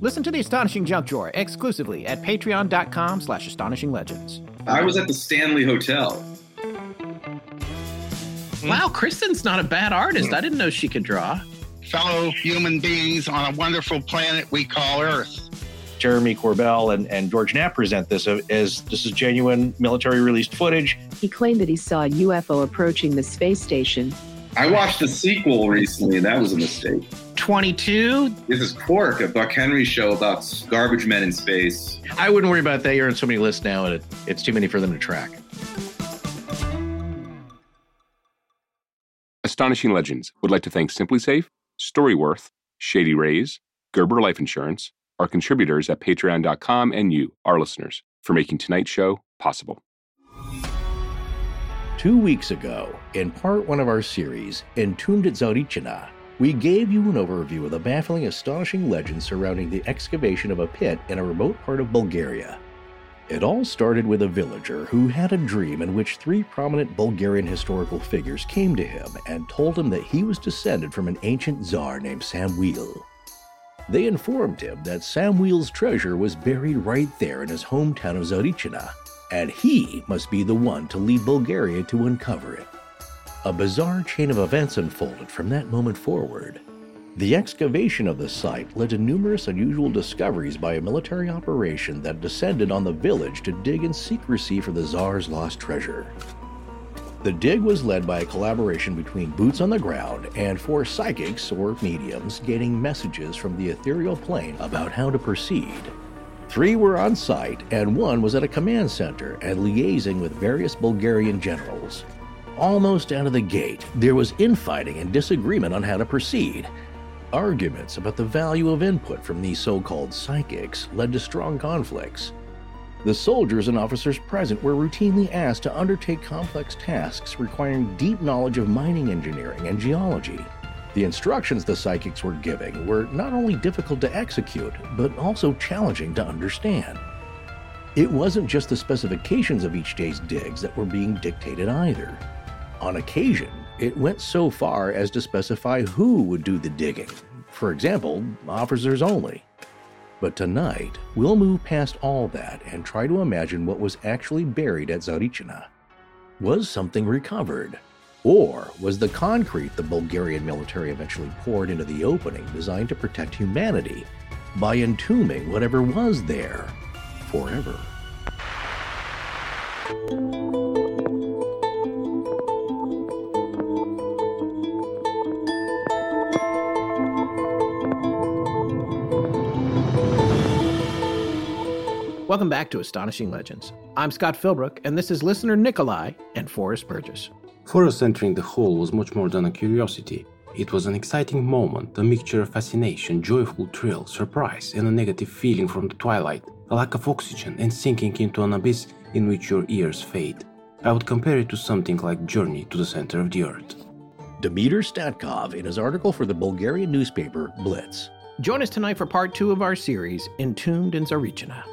Listen to The Astonishing Junk Drawer exclusively at patreon.com slash astonishinglegends. I was at the Stanley Hotel. Hmm? Wow, Kristen's not a bad artist. I didn't know she could draw. Fellow human beings on a wonderful planet we call Earth. Jeremy Corbell and, and George Knapp present this as this is genuine military released footage. He claimed that he saw a UFO approaching the space station. I watched the sequel recently, and that was a mistake. 22. This is Quark, a Buck Henry show about garbage men in space. I wouldn't worry about that. You're on so many lists now, and it, it's too many for them to track. Astonishing Legends would like to thank SimpliSafe, Storyworth, Shady Rays, Gerber Life Insurance, our contributors at patreon.com, and you, our listeners, for making tonight's show possible. Two weeks ago, in part one of our series, Entombed at Tsarichina, we gave you an overview of the baffling, astonishing legend surrounding the excavation of a pit in a remote part of Bulgaria. It all started with a villager who had a dream in which three prominent Bulgarian historical figures came to him and told him that he was descended from an ancient czar named Samuil. They informed him that Samuil's treasure was buried right there in his hometown of Tsarichina, and he must be the one to lead Bulgaria to uncover it. A bizarre chain of events unfolded from that moment forward. The excavation of the site led to numerous unusual discoveries by a military operation that descended on the village to dig in secrecy for the Tsar's lost treasure. The dig was led by a collaboration between boots on the ground and four psychics or mediums getting messages from the ethereal plane about how to proceed. Three were on site, and one was at a command center and liaising with various Bulgarian generals. Almost out of the gate, there was infighting and disagreement on how to proceed. Arguments about the value of input from these so called psychics led to strong conflicts. The soldiers and officers present were routinely asked to undertake complex tasks requiring deep knowledge of mining engineering and geology. The instructions the psychics were giving were not only difficult to execute, but also challenging to understand. It wasn't just the specifications of each day's digs that were being dictated either. On occasion, it went so far as to specify who would do the digging. For example, officers only. But tonight, we'll move past all that and try to imagine what was actually buried at Tsarichina. Was something recovered? Or was the concrete the Bulgarian military eventually poured into the opening designed to protect humanity by entombing whatever was there forever? Welcome back to Astonishing Legends. I'm Scott Philbrook, and this is listener Nikolai and Forrest Burgess. For us, entering the hall was much more than a curiosity. It was an exciting moment, a mixture of fascination, joyful thrill, surprise, and a negative feeling from the twilight, a lack of oxygen, and sinking into an abyss in which your ears fade. I would compare it to something like Journey to the Center of the Earth. Dmitry Statkov in his article for the Bulgarian newspaper Blitz. Join us tonight for part two of our series, Entombed in Tsarichina.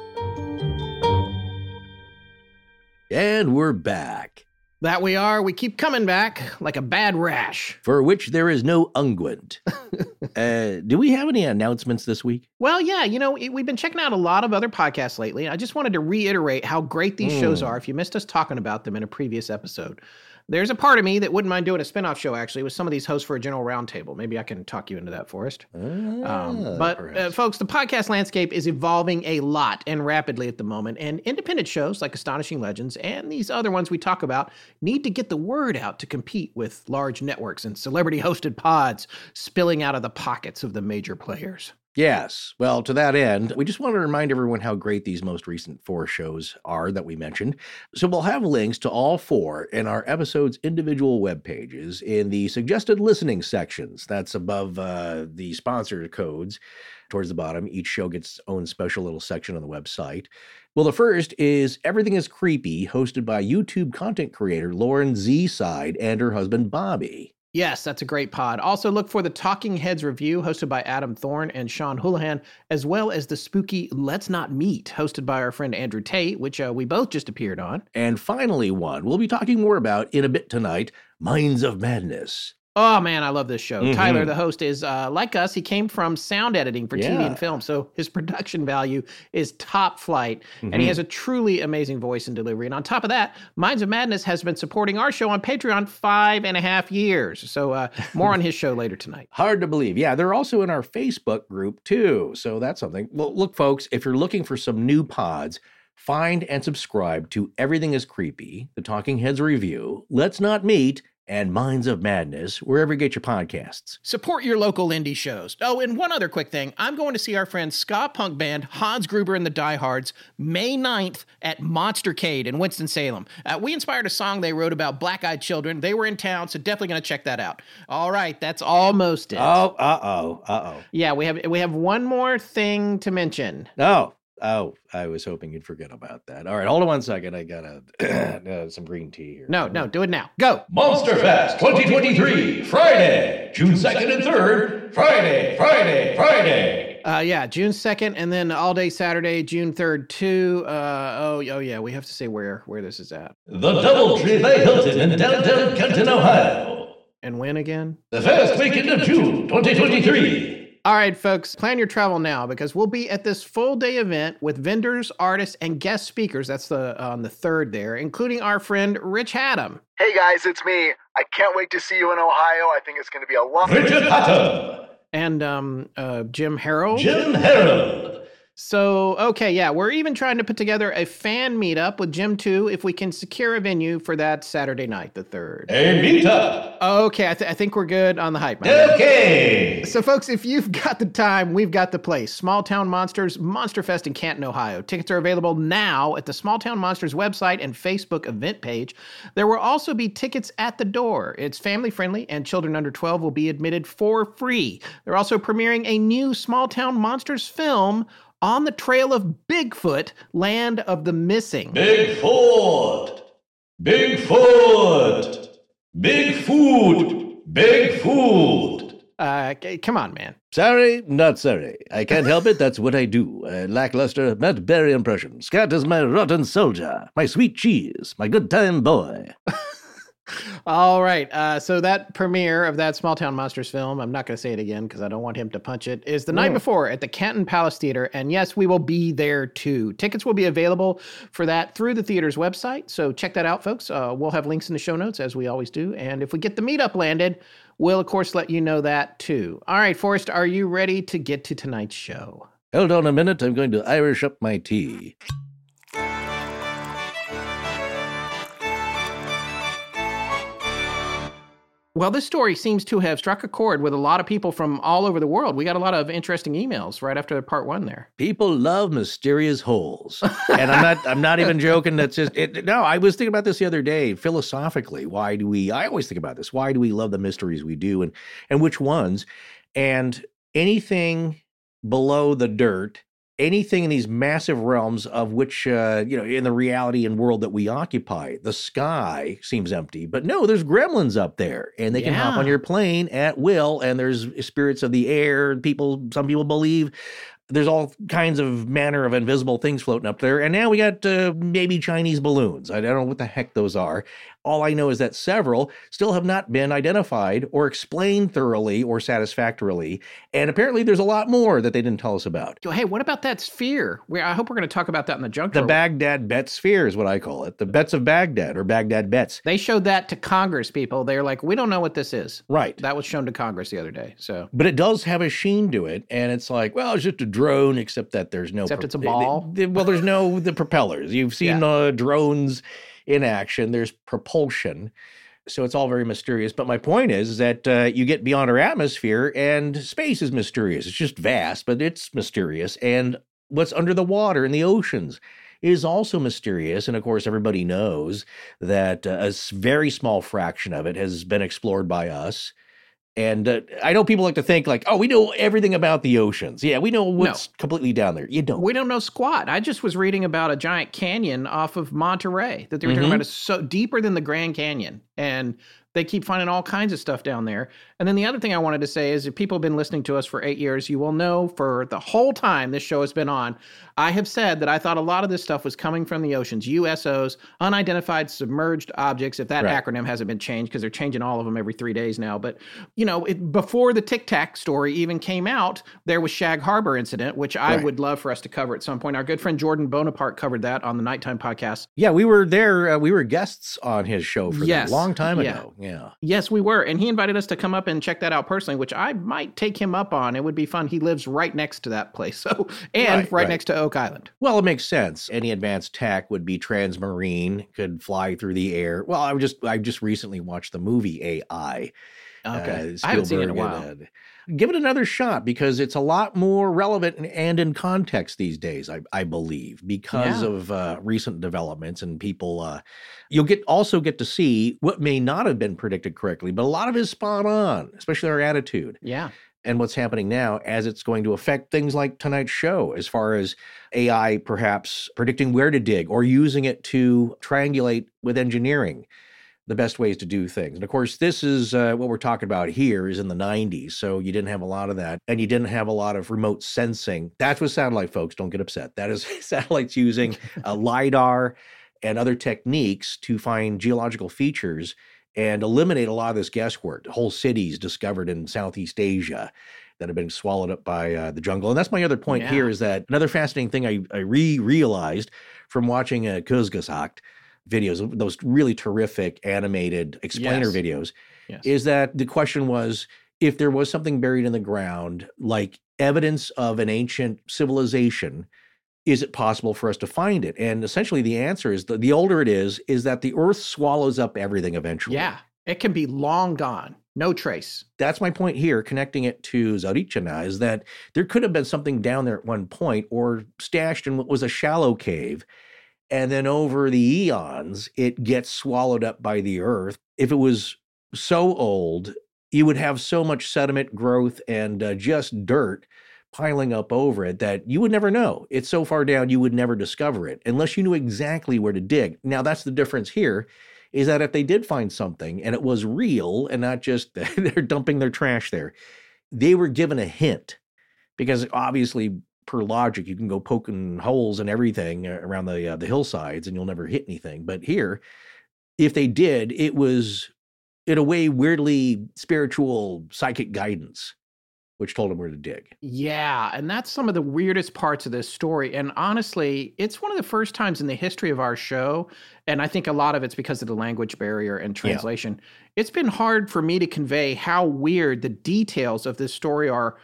And we're back. That we are. We keep coming back like a bad rash. For which there is no unguent. uh, do we have any announcements this week? Well, yeah, you know, we've been checking out a lot of other podcasts lately. I just wanted to reiterate how great these mm. shows are if you missed us talking about them in a previous episode. There's a part of me that wouldn't mind doing a spin-off show actually with some of these hosts for a general roundtable. Maybe I can talk you into that, Forrest. um, Ah, but uh, folks, the podcast landscape is evolving a lot and rapidly at the moment, and independent shows like Astonishing Legends and these other ones we talk about need to get the word out to compete with large networks and celebrity-hosted pods spilling out of the pockets of the major players. Yes. Well, to that end, we just want to remind everyone how great these most recent four shows are that we mentioned. So we'll have links to all four in our episode's individual web pages in the suggested listening sections. That's above uh, the sponsor codes. towards the bottom. Each show gets its own special little section on the website. Well, the first is Everything is Creepy, hosted by YouTube content creator Lauren Z Side and her husband Bobby. Yes, that's a great pod. Also, look for the Talking Heads review hosted by Adam Thorne and Sean Houlihan, as well as the spooky Let's Not Meet hosted by our friend Andrew Tate, which uh, we both just appeared on. And finally, one we'll be talking more about in a bit tonight Minds of Madness. Oh man, I love this show. Mhm. Tyler, the host, is uh, like us. He came from sound editing for TV and film, so his production value is top flight, and he Mhm. has a truly amazing voice and delivery. And on top of that, Minds of Madness has been supporting our show on Patreon five and a half years. So uh, more on his show later tonight. Hard to believe. Yeah, they're also in our Facebook group too. So that's something. Well, look, folks, if you're looking for some new pods, find and subscribe to Everything is Creepy, the Talking Heads review, Let's Not Meet, and Minds of Madness, wherever you get your podcasts. Support your local indie shows. Oh, and one other quick thing. I'm going to see our friend ska punk band Hans Gruber and the Diehards May 9th at Monstercade in Winston-Salem. Uh, we inspired a song they wrote about black-eyed children. They were in town, so definitely going to check that out. All right, that's almost it. Oh, uh oh, uh oh. Yeah, we have we have one more thing to mention. Oh, oh, I was hoping you'd forget about that. All right, hold on one second. I got to uh, some green tea here. No, no, do it now. Go. Monster Fest 2023, Friday, June 2nd and 3rd. Friday, Friday, Friday. Uh, yeah, June second, and then all day Saturday, June third too. Uh, oh, oh yeah, we have to say where where this is at The Doubletree by Hilton in downtown Canton, Ohio. and when again. The first weekend of June 2023. All right, folks, plan your travel now because we'll be at this full day event with vendors, artists, and guest speakers. That's the on the third there, including our friend Rich Hatem. Hey guys, it's me. I can't wait to see you in Ohio. I think it's going to be a lot. Richard Hatem. and um, uh, Jim Harold. Jim Harold. So, okay, yeah, we're even trying to put together a fan meetup with Jim too, if we can secure a venue for that Saturday night, the third. A meetup. Okay, I, th- I think we're good on the hype. Okay. So, folks, if you've got the time, we've got the place. Small Town Monsters Monster Fest in Canton, Ohio. Tickets are available now at the Small Town Monsters website and Facebook event page. There will also be tickets at the door. It's family friendly, and children under 12 will be admitted for free. They're also premiering a new Small Town Monsters film on the trail of Bigfoot, Land of the Missing. Bigfoot. Bigfoot. Bigfoot! Bigfoot! Big. Uh, come on, man. Sorry, not sorry. I can't help it. That's what I do. A lackluster Matt Berry impression. Scott is my rotten soldier, my sweet cheese, my good time boy. All right. Uh, so that premiere of that Small Town Monsters film, I'm not going to say it again because I don't want him to punch it, is the night before at the Canton Palace Theater. And yes, we will be there too. Tickets will be available for that through the theater's website. So check that out, folks. Uh, we'll have links in the show notes as we always do. And if we get the meetup landed, we'll of course let you know that too. All right, Forrest, are you ready to get to tonight's show? Hold on a minute. I'm going to Irish up my tea. Well, this story seems to have struck a chord with a lot of people from all over the world. We got a lot of interesting emails right after part one there. People love mysterious holes, and I'm not. I'm not even joking. That's just it. No, I was thinking about this the other day. Philosophically, why do we? I always think about this. Why do we love the mysteries we do, and and which ones? And anything below the dirt, anything in these massive realms of which uh, you know, in the reality and world that we occupy, the sky seems empty, but no, there's gremlins up there, and they can hop on your plane at will. And there's spirits of the air. People, some people believe there's all kinds of manner of invisible things floating up there. And now we got uh, maybe Chinese balloons. I don't know what the heck those are. All I know is that several still have not been identified or explained thoroughly or satisfactorily. And apparently there's a lot more that they didn't tell us about. Hey, what about that sphere? I hope we're going to talk about that in the junk The. Baghdad Bet sphere is what I call it. The bets of Baghdad or Baghdad bets. They showed that to Congress people. They're like, we don't know what this is. Right. That was shown to Congress the other day. So But it does have a sheen to it, and it's like, well, it's just a drone, except that there's no. Except it's a they- ball? they- well, there's no the propellers. You've seen uh, drones in action. There's propulsion, so it's all very mysterious. But my point is, is that uh, you get beyond our atmosphere, and space is mysterious. It's just vast, but it's mysterious, and what's under the water in the oceans is also mysterious. And of course, everybody knows that uh, a very small fraction of it has been explored by us. And uh, I know people like to think like, oh, we know everything about the oceans. Yeah, we know what's completely down there. You don't. We don't know squat. I just was reading about a giant canyon off of Monterey that they were talking Mhm. about is so deeper than the Grand Canyon. And they keep finding all kinds of stuff down there. And then the other thing I wanted to say is if people have been listening to us for eight years, you will know for the whole time this show has been on, I have said that I thought a lot of this stuff was coming from the oceans, USOs, unidentified submerged objects, if that Right. acronym hasn't been changed, because they're changing all of them every three days now. But, you know, it, before the Tic Tac story even came out, there was Shag Harbor incident, which I Right. would love for us to cover at some point. Our good friend Jordan Bonaparte covered that on the Nighttime podcast. Yeah, we were there. Uh, we were guests on his show for Yes. that a long time Yeah. ago. Yeah. Yes, we were. And he invited us to come up and check that out personally, which I might take him up on. It would be fun. He lives right next to that place. So, and Right, right, right. next to Oak Island. Well, it makes sense. Any advanced tech would be transmarine, could fly through the air. Well, I just I just recently watched the movie AI. Okay. uh, I haven't seen it in a while. and, Give it another shot because it's a lot more relevant and, and in context these days. I, I believe because Yeah. of uh, recent developments and people. Uh, you'll get also get to see what may not have been predicted correctly, but a lot of it is spot on, especially our attitude Yeah. and what's happening now as it's going to affect things like tonight's show as far as AI perhaps predicting where to dig or using it to triangulate with engineering the best ways to do things. And of course, this is uh, what we're talking about here is in the 90s. So you didn't have a lot of that and you didn't have a lot of remote sensing. That's what satellite folks don't get upset. That is satellites using a LiDAR and other techniques to find geological features and eliminate a lot of this guesswork. Whole cities discovered in Southeast Asia that have been swallowed up by uh, the jungle. And that's my other point Yeah. here is that another fascinating thing I, I re realized from watching uh, Kurzgesagt videos, those really terrific animated explainer Yes. videos, Yes. is that the question was if there was something buried in the ground, like evidence of an ancient civilization, is it possible for us to find it? And essentially, the answer is that the older it is, is that the earth swallows up everything eventually. Yeah. It can be long gone. No trace. That's my point here, connecting it to Tsarichina, is that there could have been something down there at one point or stashed in what was a shallow cave. And then over the eons, it gets swallowed up by the earth. If it was so old, you would have so much sediment growth and uh, just dirt piling up over it that you would never know. It's so far down, you would never discover it unless you knew exactly where to dig. Now, that's the difference here is that if they did find something and it was real and not just they're dumping their trash there, they were given a hint because obviously per logic you can go poking holes and everything uh, around the uh, the hillsides and you'll never hit anything but here if they did it was in a way weirdly spiritual psychic guidance which told them where to dig Yeah, and that's some of the weirdest parts of this story. And honestly, it's one of the first times in the history of our show, and I think a lot of it's because of the language barrier and Yeah. translation. It's been hard for me to convey how weird the details of this story are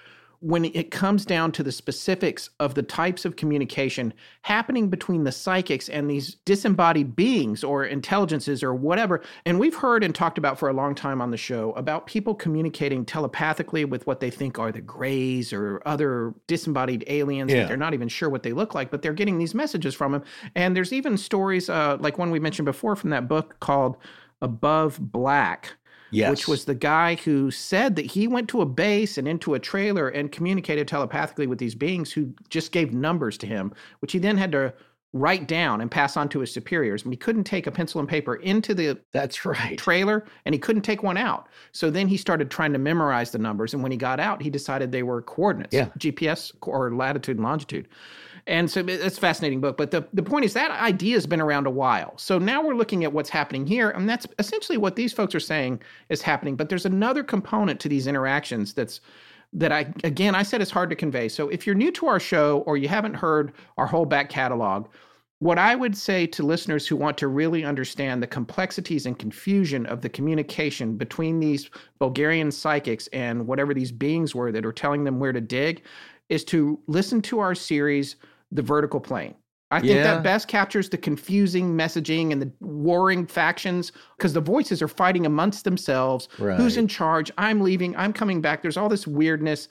when it comes down to the specifics of the types of communication happening between the psychics and these disembodied beings or intelligences or whatever. And we've heard and talked about for a long time on the show about people communicating telepathically with what they think are the grays or other disembodied aliens Yeah. that they're not even sure what they look like, but they're getting these messages from them. And there's even stories uh, like one we mentioned before from that book called Above Black yes which was the guy who said that he went to a base and into a trailer and communicated telepathically with these beings who just gave numbers to him, which he then had to write down and pass on to his superiors. And he couldn't take a pencil and paper into the that's right trailer and he couldn't take one out. So then he started trying to memorize the numbers. And when he got out, he decided they were coordinates, Yeah. GPS or latitude and longitude. And so it's a fascinating book. But the, the point is that idea has been around a while. So now we're looking at what's happening here. And that's essentially what these folks are saying is happening. But there's another component to these interactions that's that I again I said it's hard to convey. So if you're new to our show or you haven't heard our whole back catalog, what I would say to listeners who want to really understand the complexities and confusion of the communication between these Bulgarian psychics and whatever these beings were that are telling them where to dig is to listen to our series, The Vertical Plane. I think Yeah. that best captures the confusing messaging and the warring factions because the voices are fighting amongst themselves. Who's in charge? I'm leaving. I'm coming back. There's all this weirdness.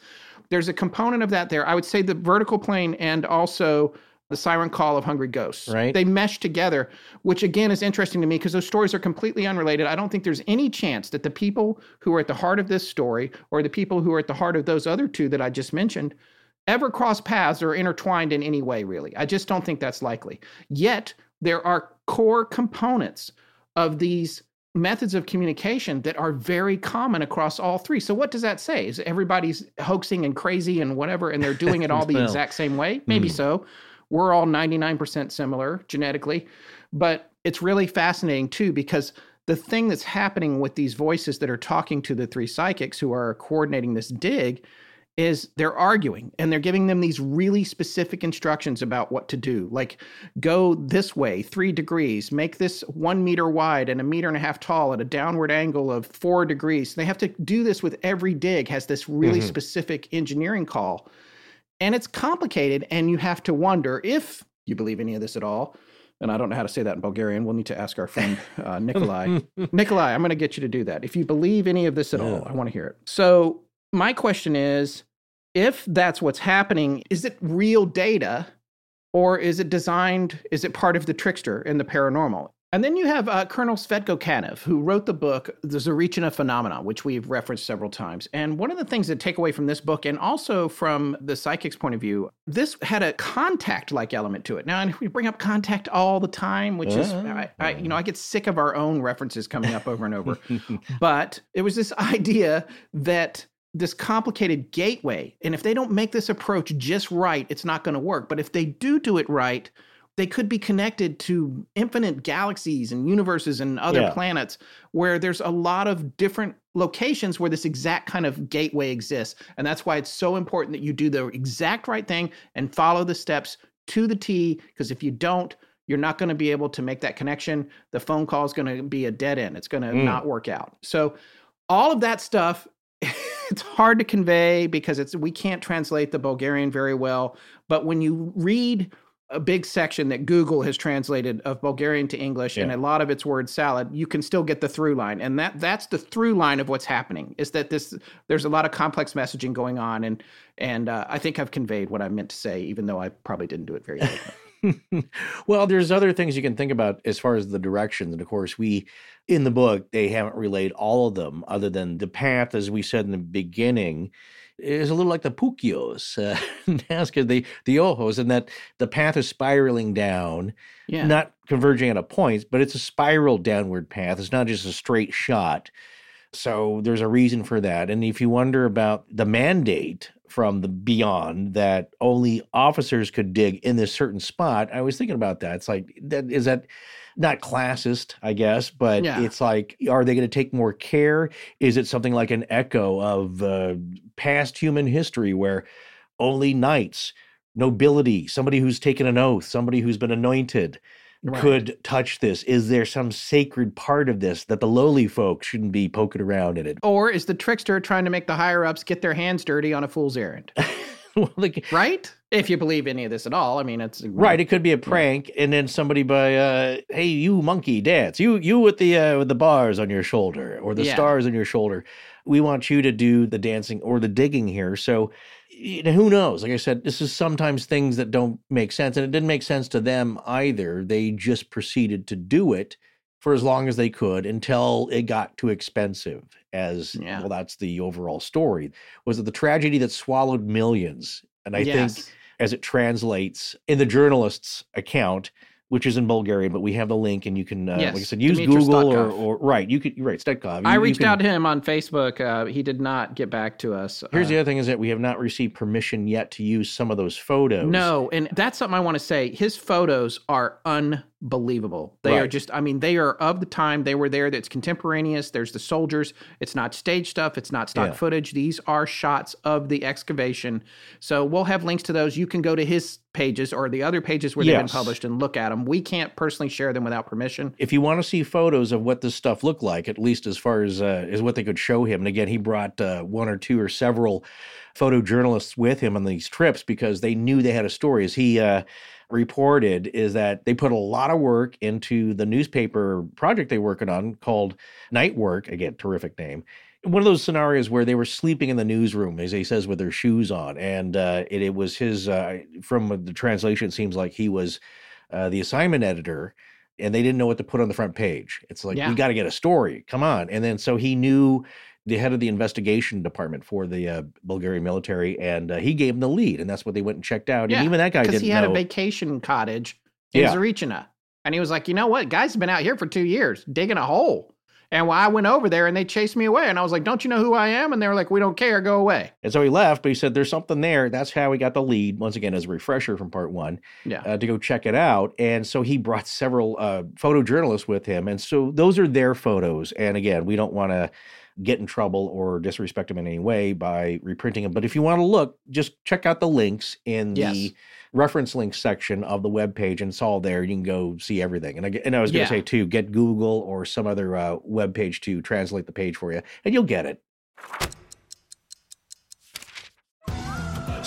There's a component of that there. I would say the vertical plane and also the siren call of hungry ghosts. Right. They mesh together, which again is interesting to me because those stories are completely unrelated. I don't think there's any chance that the people who are at the heart of this story or the people who are at the heart of those other two that I just mentioned ever cross paths or intertwined in any way, really. I just don't think that's likely. Yet, there are core components of these methods of communication that are very common across all three. So what does that say? Is everybody's hoaxing and crazy and whatever and they're doing it all the Well, exact same way? Maybe mm. so. We're all 99% similar genetically, but it's really fascinating too because the thing that's happening with these voices that are talking to the three psychics who are coordinating this dig is they're arguing and they're giving them these really specific instructions about what to do. Like, go this way, three degrees, make this one meter wide and a meter and a half tall at a downward angle of four degrees. They have to do this with every dig, has this really Mhm. specific engineering call. And it's complicated, and you have to wonder if you believe any of this at all. And I don't know how to say that in Bulgarian. We'll need to ask our friend uh, Nikolai. Nikolai, I'm going to get you to do that. If you believe any of this at all, I want to hear it. So, my question is if that's what's happening, is it real data or is it designed, is it part of the trickster in the paranormal? And then you have uh, Colonel Svetko Kanev, who wrote the book, The Tsarichina Phenomenon, which we've referenced several times. And one of the things that take away from this book, and also from the psychic's point of view, this had a contact like element to it. Now, and we bring up contact all the time, which is, I, I, you know, I get sick of our own references coming up over and over. but it was this idea that this complicated gateway, and if they don't make this approach just right, it's not going to work. But if they do do it right, they could be connected to infinite galaxies and universes and other Yeah. planets where there's a lot of different locations where this exact kind of gateway exists. And that's why it's so important that you do the exact right thing and follow the steps to the T. Because if you don't, you're not going to be able to make that connection. The phone call is going to be a dead end. It's going to Mm. not work out. So, all of that stuff it's hard to convey because it's we can't translate the Bulgarian very well. But when you read a big section that Google has translated of Bulgarian to English and a lot of it's word salad, you can still get the through line. And that that's the through line of what's happening is that this there's a lot of complex messaging going on and and uh, I think I've conveyed what I meant to say, even though I probably didn't do it very well. well, there's other things you can think about as far as the directions. And of course, we in the book, they haven't relayed all of them, other than the path, as we said in the beginning, is a little like the Puquios, uh, Nazca, the, the Ojos, and that the path is spiraling down, Yeah. not converging at a point, but it's a spiral downward path. It's not just a straight shot. So there's a reason for that. And if you wonder about the mandate from the beyond that only officers could dig in this certain spot, I was thinking about that. It's like that is that not classist, I guess, but Yeah. it's like, are they going to take more care? Is it something like an echo of uh, past human history where only knights, nobility, somebody who's taken an oath, somebody who's been anointed, Right. could touch this? Is there some sacred part of this that the lowly folk shouldn't be poking around in it? Or is the trickster trying to make the higher ups get their hands dirty on a fool's errand? right? If you believe any of this at all. I mean, it's Right, it could be a prank, and then somebody by, uh, hey, you monkey, dance, you you with the uh, with the bars on your shoulder or the Yeah. stars on your shoulder. We want you to do the dancing or the digging here. So, you know, who knows? Like I said, this is sometimes things that don't make sense, and it didn't make sense to them either. They just proceeded to do it for as long as they could until it got too expensive. As well, that's the overall story. Was it the tragedy that swallowed millions? And I Yes. think as it translates in the journalist's account, which is in Bulgarian, but we have the link and you can, uh, like I said, use Dimitar Google or, or, right. You could, right, Stetkov. I You- you reached can- out to him on Facebook. Uh, he did not get back to us. Here's Uh, the other thing is that we have not received permission yet to use some of those photos. No, and that's something I want to say. His photos are unbelievable. They are just, I mean, they are of the time. They were there. That's contemporaneous. There's the soldiers. It's not stage stuff. It's not stock Yeah. footage. These are shots of the excavation. So we'll have links to those. You can go to his pages or the other pages where they've been published and look at them. We can't personally share them without permission. If you want to see photos of what this stuff looked like, at least as far as uh, as what they could show him, and again, he brought uh, one or two or several photojournalists with him on these trips because they knew they had a story. As he uh, reported, is that they put a lot of work into the newspaper project they're working on called Night Work. Again, terrific name. one of those scenarios where they were sleeping in the newsroom, as he says, with their shoes on, and uh, it, it was his. Uh, from the translation, it seems like he was uh, the assignment editor, and they didn't know what to put on the front page. It's like Yeah. we got to get a story. Come on, and then so he knew the head of the investigation department for the uh, Bulgarian military, and uh, he gave him the lead, and that's what they went and checked out. And even that guy because didn't he had know. a vacation cottage in Yeah. Zarichina, and he was like, you know what, guys have been out here for two years digging a hole, and when I went over there and they chased me away, and I was like, don't you know who I am? And they were like, we don't care, go away. And so he left, but he said there's something there. That's how he got the lead, once again, as a refresher from part one, Yeah. uh, to go check it out. And so he brought several uh, photojournalists with him. And so those are their photos. And again, we don't want to get in trouble or disrespect them in any way by reprinting them. But if you want to look, just check out the links in Yes. the reference links section of the webpage, and it's all there. You can go see everything. And I, and I was going Yeah. to say, too, get Google or some other uh, web page to translate the page for you, and you'll get it.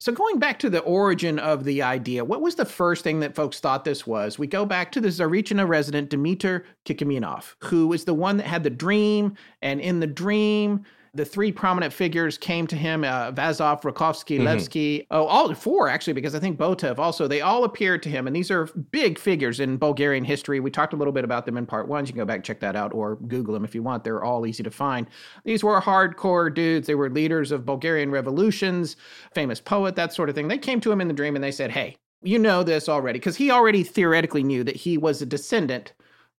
So going back to the origin of the idea, what was the first thing that folks thought this was? We go back to the Zarichina resident Dmitry Kikaminov, who is the one that had the dream, and in the dream, the three prominent figures came to him: uh, Vazov, Rakovsky, Mhm. Levsky. Oh, all four actually, because I think Botev also. They all appeared to him, and these are big figures in Bulgarian history. We talked a little bit about them in part one. You can go back and check that out, or Google them if you want. They're all easy to find. These were hardcore dudes. They were leaders of Bulgarian revolutions, famous poet, that sort of thing. They came to him in the dream and they said, "Hey, you know this already," because he already theoretically knew that he was a descendant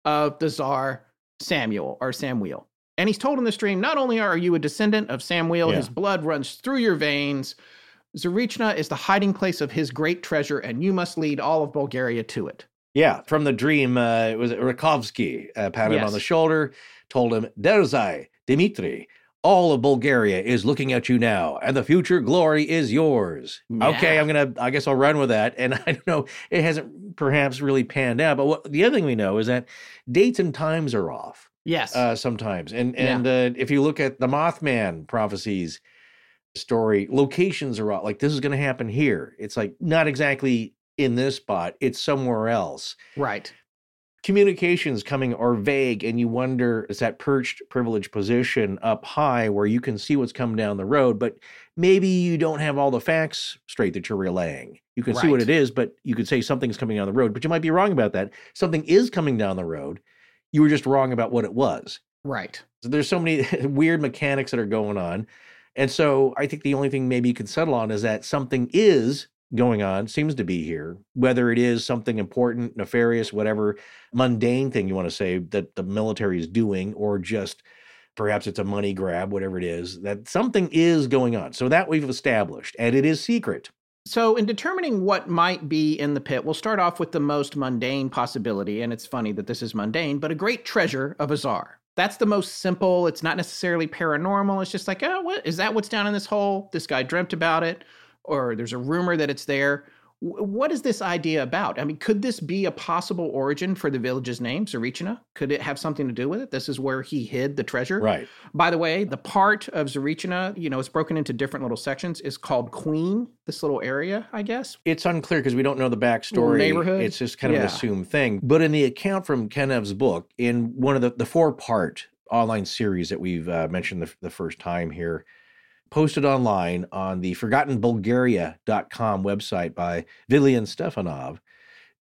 of the Tsar Samuel or Samuel. And he's told in the stream, not only are you a descendant of Samuel, Yeah. his blood runs through your veins. Zarichna is the hiding place of his great treasure, and you must lead all of Bulgaria to it. Yeah, from the dream, uh, it was Rakovsky uh, patted him on the shoulder, told him, Derzai, Dimitri, all of Bulgaria is looking at you now, and the future glory is yours. Okay, I'm gonna. I guess I'll run with that. And I don't know, it hasn't perhaps really panned out. But what the other thing we know is that dates and times are off. Yes. uh, sometimes. And Yeah. and uh, if you look at the Mothman prophecies story, locations are off. Like this is going to happen here. It's like not exactly in this spot. It's somewhere else. Right. Communications coming are vague, and you wonder is that perched privileged position up high where you can see what's coming down the road, but maybe you don't have all the facts straight that you're relaying. You can see what it is, but you could say something's coming down the road, but you might be wrong about that. Something is coming down the road. You were just wrong about what it was. Right. So there's so many weird mechanics that are going on. And so I think the only thing maybe you could settle on is that something is going on, seems to be here, whether it is something important, nefarious, whatever mundane thing you want to say that the military is doing, or just perhaps it's a money grab, whatever it is, that something is going on. So that we've established, and it is secret. So, in determining what might be in the pit, we'll start off with the most mundane possibility. And it's funny that this is mundane, but a great treasure of a czar. That's the most simple. It's not necessarily paranormal. It's just like, oh, what is that? What's down in this hole? This guy dreamt about it, or there's a rumor that it's there. What is this idea about? I mean, could this be a possible origin for the village's name, Tsarichina? Could it have something to do with it? This is where he hid the treasure. Right. By the way, the part of Tsarichina, you know, it's broken into different little sections, is called Queen, this little area, I guess. It's unclear because we don't know the backstory. neighborhood? It's just kind of Yeah. an assumed thing. But in the account from Kanev's book, in one of the, the four part online series that we've uh, mentioned the, the first time here, posted online on the forgottenbulgaria.com website by Vilian Stefanov,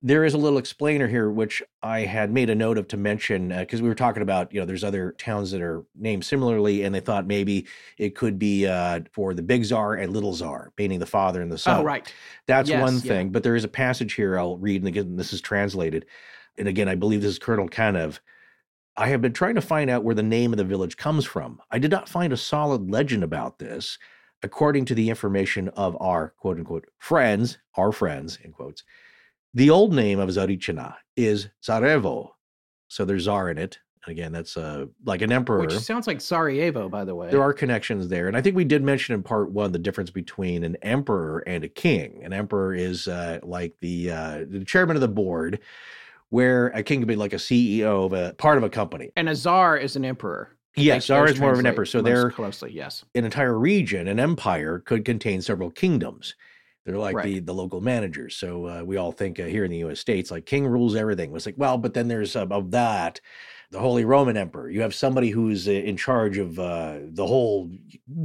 There is a little explainer here, which I had made a note of to mention because uh, we were talking about, you know, there's other towns that are named similarly, and they thought maybe it could be uh, for the big czar and little czar, meaning the father and the son. Oh, right. That's Yes, one yeah. thing. But there is a passage here I'll read, and again, this is translated. And again, I believe this is Colonel Kanev. I have been trying to find out where the name of the village comes from. I did not find a solid legend about this. According to the information of our quote unquote friends, our friends, in quotes, the old name of Tsarichina is Tsarevo. So there's Tsar in it. And again, that's uh, like an emperor. Which sounds like Sarajevo, by the way. There are connections there. And I think we did mention in part one the difference between an emperor and a king. An emperor is uh, like the, uh, the chairman of the board, where a king could be like a CEO of a part of a company. And a czar is an emperor. Yes, czar is more of an emperor. So they're closely, yes. an entire region, an empire could contain several kingdoms. They're like Right. the the local managers. So uh, we all think uh, here in the U.S. states, like king rules everything. It's like, well, but then there's uh, of that, the Holy Roman Emperor. You have somebody who's uh, in charge of uh, the whole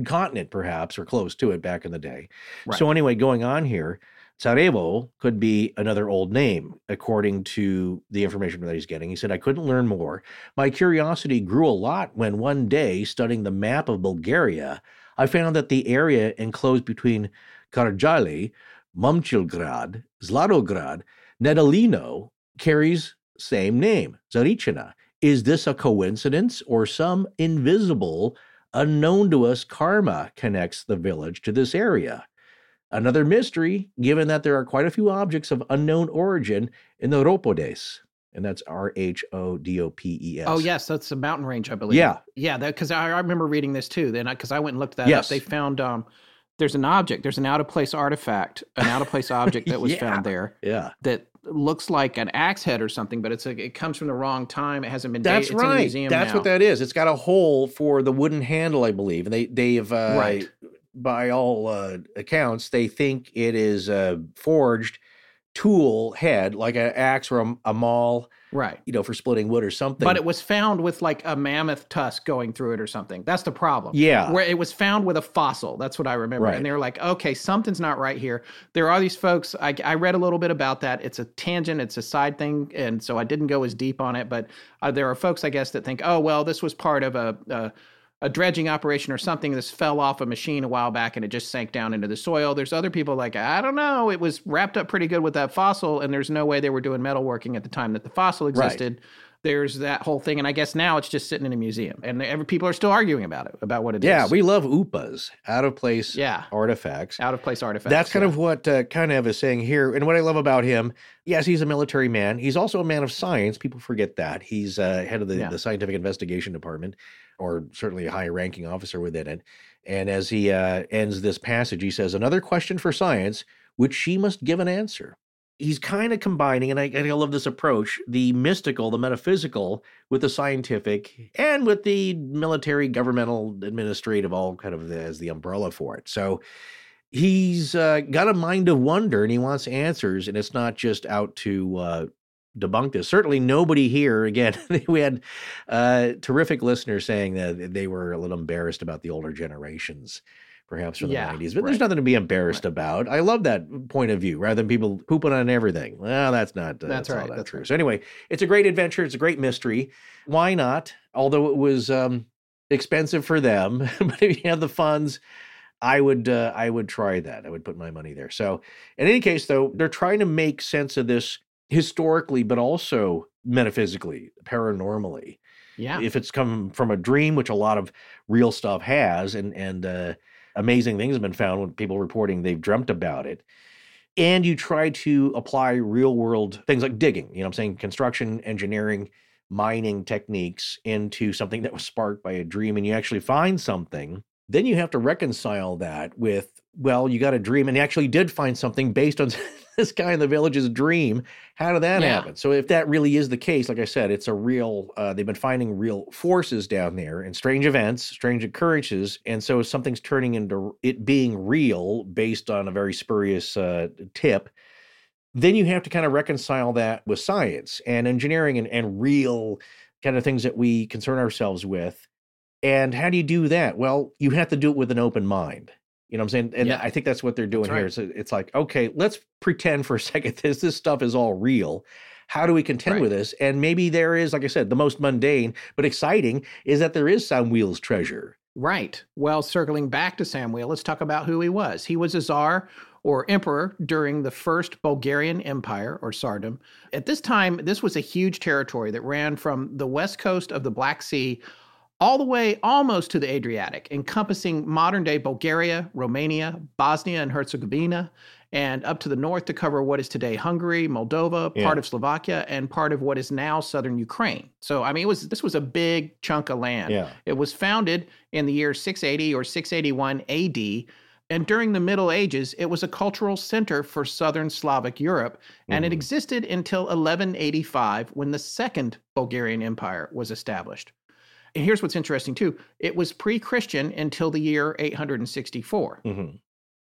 continent, perhaps, or close to it back in the day. So anyway, going on here, Sarajevo could be another old name, according to the information that he's getting. He said, I couldn't learn more. My curiosity grew a lot when one day, studying the map of Bulgaria, I found that the area enclosed between Kardzhali, Momchilgrad, Zlatograd, Nedelino carries same name, Tsarichina. Is this a coincidence or some invisible, unknown to us karma connects the village to this area? Another mystery, given that there are quite a few objects of unknown origin in the Rhodopes, and that's R H O D O P E S. Oh yes, that's a mountain range, I believe. Yeah. yeah. Because I, I remember reading this too. Then because I, went and looked that Yes. up, they found um, there's an object, there's an out of place artifact, an out of place object that was Yeah. found there Yeah. that looks like an axe head or something, but it's a, it comes from the wrong time. It hasn't been. That's dated. It's in a right. museum That's now. what that is. It's got a hole for the wooden handle, I believe, and they they've uh, Right. By all uh, accounts, they think it is a forged tool head, like an axe or a, a maul, right? You know, for splitting wood or something. But it was found with like a mammoth tusk going through it or something. That's the problem. Yeah. Where it was found with a fossil. That's what I remember. Right. And they were like, okay, something's not right here. There are these folks. I, I read a little bit about that. It's a tangent, it's a side thing. And so I didn't go as deep on it. But uh, there are folks, I guess, that think, oh, well, this was part of a. a a dredging operation or something this fell off a machine a while back and it just sank down into the soil. There's other people like, I don't know, it was wrapped up pretty good with that fossil, and there's no way they were doing metalworking at the time that the fossil Right. existed there's that whole thing, and I guess now it's just sitting in a museum, and every people are still arguing about it, about what it is. yeah, we love UPAs, out of place Yeah. artifacts. out of place artifacts. That's kind yeah. of what uh, Kanev is saying here. And what I love about him, yes, he's a military man. He's also a man of science. People forget that. He's uh, head of the, Yeah. the scientific investigation department, or certainly a high ranking officer within it. And as he uh, ends this passage, he says, Another question for science, which she must give an answer. He's kind of combining, and I, and I love this approach the mystical, the metaphysical, with the scientific, and with the military, governmental, administrative, all kind of as the umbrella for it. So, he's uh, got a mind of wonder and he wants answers and it's not just out to uh, debunk this. Certainly nobody here again we had uh, terrific listeners saying that they were a little embarrassed about the older generations perhaps from the Yeah, 90s but there's nothing to be embarrassed about. I love that point of view rather than people pooping on everything. Well that's not uh, That's all right, that that's true. right. so anyway it's a great adventure it's a great mystery. Why not? Although it was um, expensive for them but if you have the funds I would uh, I would try that. I would put my money there. So in any case, though, they're trying to make sense of this historically, but also metaphysically, paranormally. Yeah. If it's come from a dream, which a lot of real stuff has, and and uh, amazing things have been found when people reporting they've dreamt about it. And you try to apply real world things like digging, you know what I'm saying, construction, engineering, mining techniques into something that was sparked by a dream, and you actually find something then you have to reconcile that with well you got a dream and he actually did find something based on this guy in the village's dream how did that Yeah. happen so if that really is the case like i said it's a real uh, they've been finding real forces down there and strange events strange occurrences and so something's turning into it being real based on a very spurious uh, tip then you have to kind of reconcile that with science and engineering and, and real kind of things that we concern ourselves with and how do you do that? Well, you have to do it with an open mind. You know what I'm saying? And Yeah. I think that's what they're doing That's here. right. So it's like, okay, let's pretend for a second this this stuff is all real. How do we contend Right. with this? And maybe there is, like I said, the most mundane but exciting is that there is Samuel's treasure. Right. Well, circling back to Samuel, let's talk about who he was. He was a czar or emperor during the first Bulgarian Empire or Tsardom. At this time, this was a huge territory that ran from the west coast of the Black Sea all the way almost to the Adriatic, encompassing modern day Bulgaria, Romania, Bosnia and Herzegovina, and up to the north to cover what is today Hungary, Moldova, Yeah. part of Slovakia, and part of what is now southern Ukraine. So, I mean, it was this was a big chunk of land. Yeah. It was founded in the year 680 or 681 AD. And during the Middle Ages, it was a cultural center for southern Slavic Europe, and it mm-hmm. existed until 1185 when the Second Bulgarian Empire was established. And here's what's interesting too it was pre Christian until the year 864. Mhm.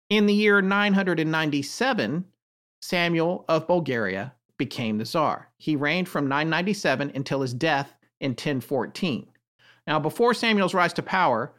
In the year 997, Samuel of Bulgaria became the Tsar. He reigned from 997 until his death in 1014. Now, before Samuel's rise to power,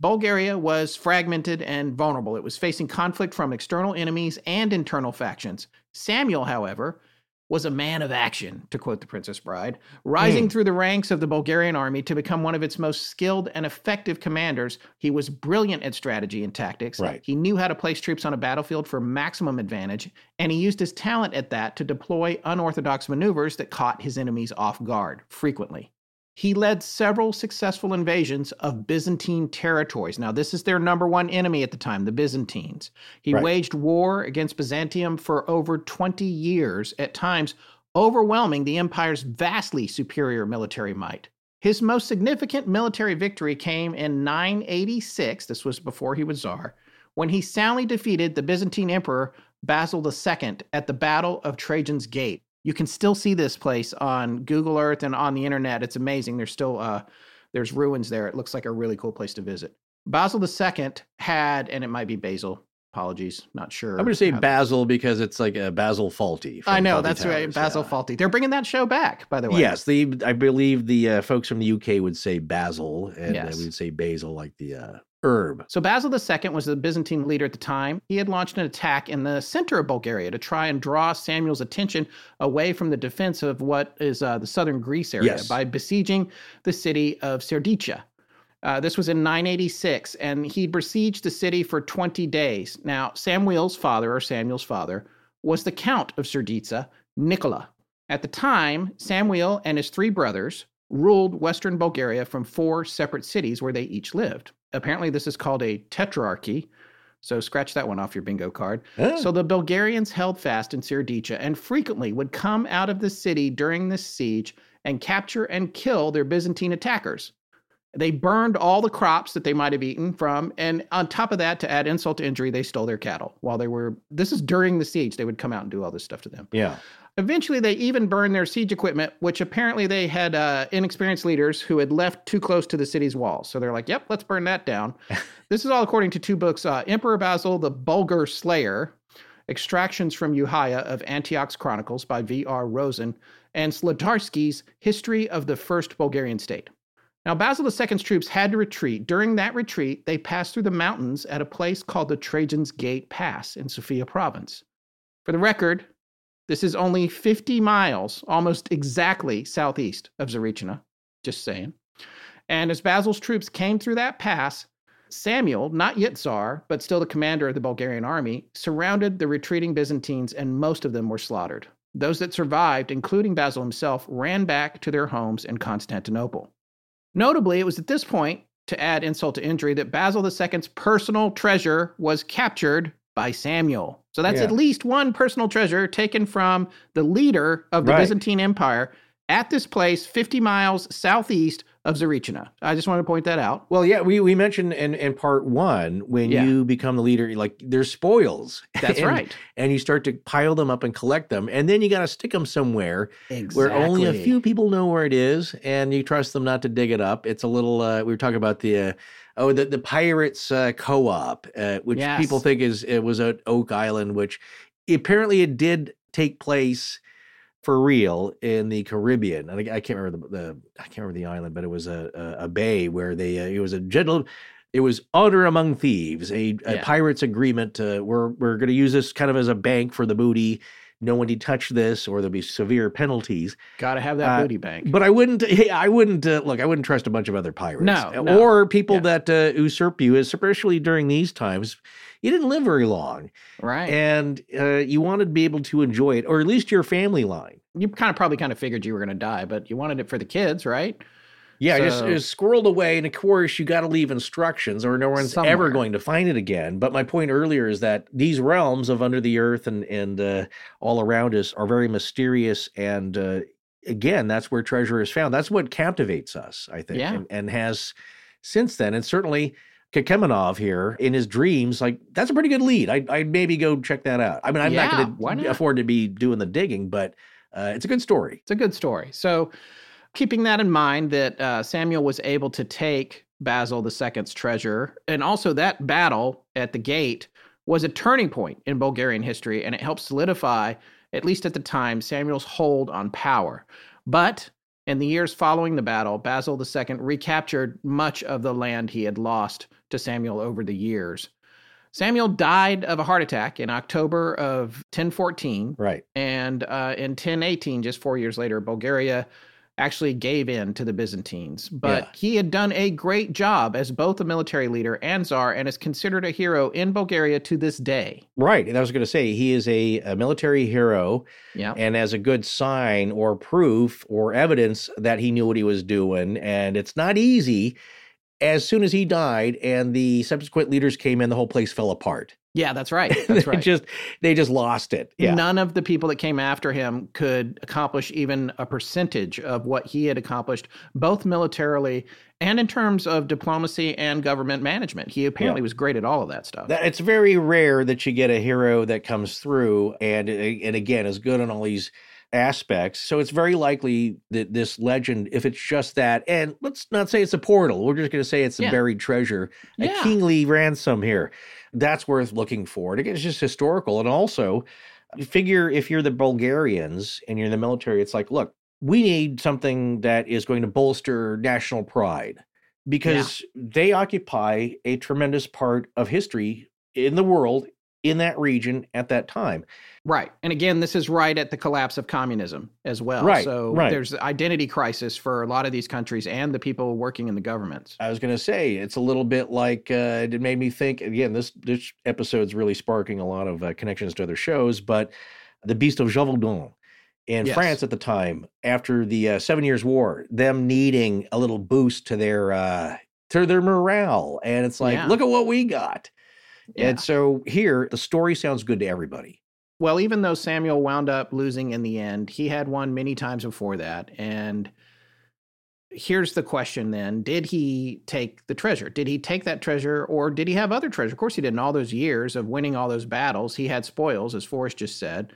Bulgaria was fragmented and vulnerable. It was facing conflict from external enemies and internal factions. Samuel, however, was a man of action, to quote the Princess Bride, rising Hmm. through the ranks of the Bulgarian army to become one of its most skilled and effective commanders. He was brilliant at strategy and tactics. Right. He knew how to place troops on a battlefield for maximum advantage, and he used his talent at that to deploy unorthodox maneuvers that caught his enemies off guard frequently. He led several successful invasions of Byzantine territories. Now, this is their number one enemy at the time, the Byzantines. He Right. waged war against Byzantium for over 20 years, at times overwhelming the empire's vastly superior military might. His most significant military victory came in 986, this was before he was czar, when he soundly defeated the Byzantine emperor Basil II at the Battle of Trajan's Gate. You can still see this place on Google Earth and on the internet. It's amazing. There's still uh, there's ruins there. It looks like a really cool place to visit. Basil II had, and it might be Basil. Apologies, not sure. I'm going to say Basil because it's like a Basil Fawlty. I know that's right, Basil yeah. Fawlty. They're bringing that show back, by the way. Yes, the I believe the uh, folks from the UK would say basil, and Yes. uh, we would say basil, like the uh, herb. So Basil II was the Byzantine leader at the time. He had launched an attack in the center of Bulgaria to try and draw Samuel's attention away from the defense of what is uh, the southern Greece area Yes. by besieging the city of Serdica. Uh, this was in 986, and he besieged the city for 20 days. Now, Samuel's father, or Samuel's father, was the Count of Serdica, Nicola. At the time, Samuel and his three brothers ruled western Bulgaria from four separate cities where they each lived. Apparently, this is called a tetrarchy. So, scratch that one off your bingo card. So, the Bulgarians held fast in Serdica and frequently would come out of the city during this siege and capture and kill their Byzantine attackers. They burned all the crops that they might have eaten from, and on top of that, to add insult to injury, they stole their cattle while they were. This is during the siege. They would come out and do all this stuff to them. Yeah. Eventually, they even burned their siege equipment, which apparently they had uh, inexperienced leaders who had left too close to the city's walls. So they're like, "Yep, let's burn that down." this is all according to two books: uh, Emperor Basil, the Bulgar Slayer, extractions from Yahya of Antioch's Chronicles by V.R. Rosen, and Zlatarski's History of the First Bulgarian State. Now, Basil II's troops had to retreat. During that retreat, they passed through the mountains at a place called the Trajan's Gate Pass in Sofia province. For the record, this is only 50 miles, almost exactly southeast of Tsarichina, just saying. And as Basil's troops came through that pass, Samuel, not yet Tsar, but still the commander of the Bulgarian army, surrounded the retreating Byzantines, and most of them were slaughtered. Those that survived, including Basil himself, ran back to their homes in Constantinople. Notably, it was at this point, to add insult to injury, that Basil II's personal treasure was captured by Samuel. So that's Yeah. at least one personal treasure taken from the leader of the Right. Byzantine Empire at this place 50 miles southeast of Tsarichina. I just wanted to point that out. Well, yeah, we, we mentioned in, in part one when Yeah. you become the leader, like there's spoils. That's And- right. And you start to pile them up and collect them, and then you got to stick them somewhere where only a few people know where it is, and you trust them not to dig it up. It's a little. Uh, we were talking about the. Uh, Oh, the the pirates uh, co-op, uh, which Yes. people think is it was at Oak Island, which apparently it did take place for real in the Caribbean. And I, I can't remember the, the I can't remember the island, but it was a a, a bay where they uh, it was a gentle It was honor among thieves, a, a Yeah. pirates agreement. To, we're we're going to use this kind of as a bank for the booty. No one to touch this, or there'll be severe penalties. Got to have that Uh, booty bank. But I wouldn't. Hey, I wouldn't uh, look. I wouldn't trust a bunch of other pirates. No, no. or people that uh, usurp you, especially during these times. You didn't live very long, Right. and uh, you wanted to be able to enjoy it, or at least your family line. you kind of probably kind of figured you were going to die, but you wanted it for the kids, right? Yeah, just, So- just squirreled away, and of course you got to leave instructions, or no one's ever going to find it again. But my point earlier is that these realms of under the earth and and uh, all around us are very mysterious, and uh, again, that's where treasure is found. That's what captivates us, I think, Yeah. and, and has since then, and certainly. Kakemanov here in his dreams, like that's a pretty good lead. I I'd maybe go check that out. I mean, I'm Yeah, not going to afford to be doing the digging, but uh, it's a good story. It's a good story. So, keeping that in mind, that uh, Samuel was able to take Basil II's treasure, and also that battle at the gate was a turning point in Bulgarian history, and it helped solidify, at least at the time, Samuel's hold on power. But in the years following the battle, Basil II recaptured much of the land he had lost to Samuel over the years. Samuel died of a heart attack in October of 1014. Right. And uh, in 1018, just four years later, Bulgaria actually gave in to the Byzantines. But Yeah. he had done a great job as both a military leader and czar and is considered a hero in Bulgaria to this day. Right. And I was going to say, he is a, a military hero. Yeah. And as a good sign or proof or evidence that he knew what he was doing. And it's not easy. As soon as he died and the subsequent leaders came in, the whole place fell apart. Yeah, that's right. That's they right. just they just lost it. Yeah. None of the people that came after him could accomplish even a percentage of what he had accomplished, both militarily and in terms of diplomacy and government management. He apparently was great at all of that stuff. That, it's very rare that you get a hero that comes through and and again is good on all these aspects. So it's very likely that this legend, if it's just that, and let's not say it's a portal, we're just going to say it's a buried treasure, Yeah. a kingly ransom here. That's worth looking for. And again, it's just historical. And also, figure if you're the Bulgarians and you're in the military, it's like, look, we need something that is going to bolster national pride because they occupy a tremendous part of history in the world in that region at that time. Right. And again, this is right at the collapse of communism as well. Right, So right. there's identity crisis for a lot of these countries and the people working in the governments. I was going to say it's a little bit like uh, it made me think again. This this episode's really sparking a lot of uh, connections to other shows, but the Beast of Gévaudan in Yes. France at the time after the uh, Seven Years' War, them needing a little boost to their uh, to their morale, and it's like, Yeah. look at what we got. Yeah. And so here, the story sounds good to everybody. Well, even though Samuel wound up losing in the end, he had won many times before that. And here's the question then Did he take the treasure? Did he take that treasure or did he have other treasure? Of course, he did in all those years of winning all those battles. He had spoils, as Forrest just said.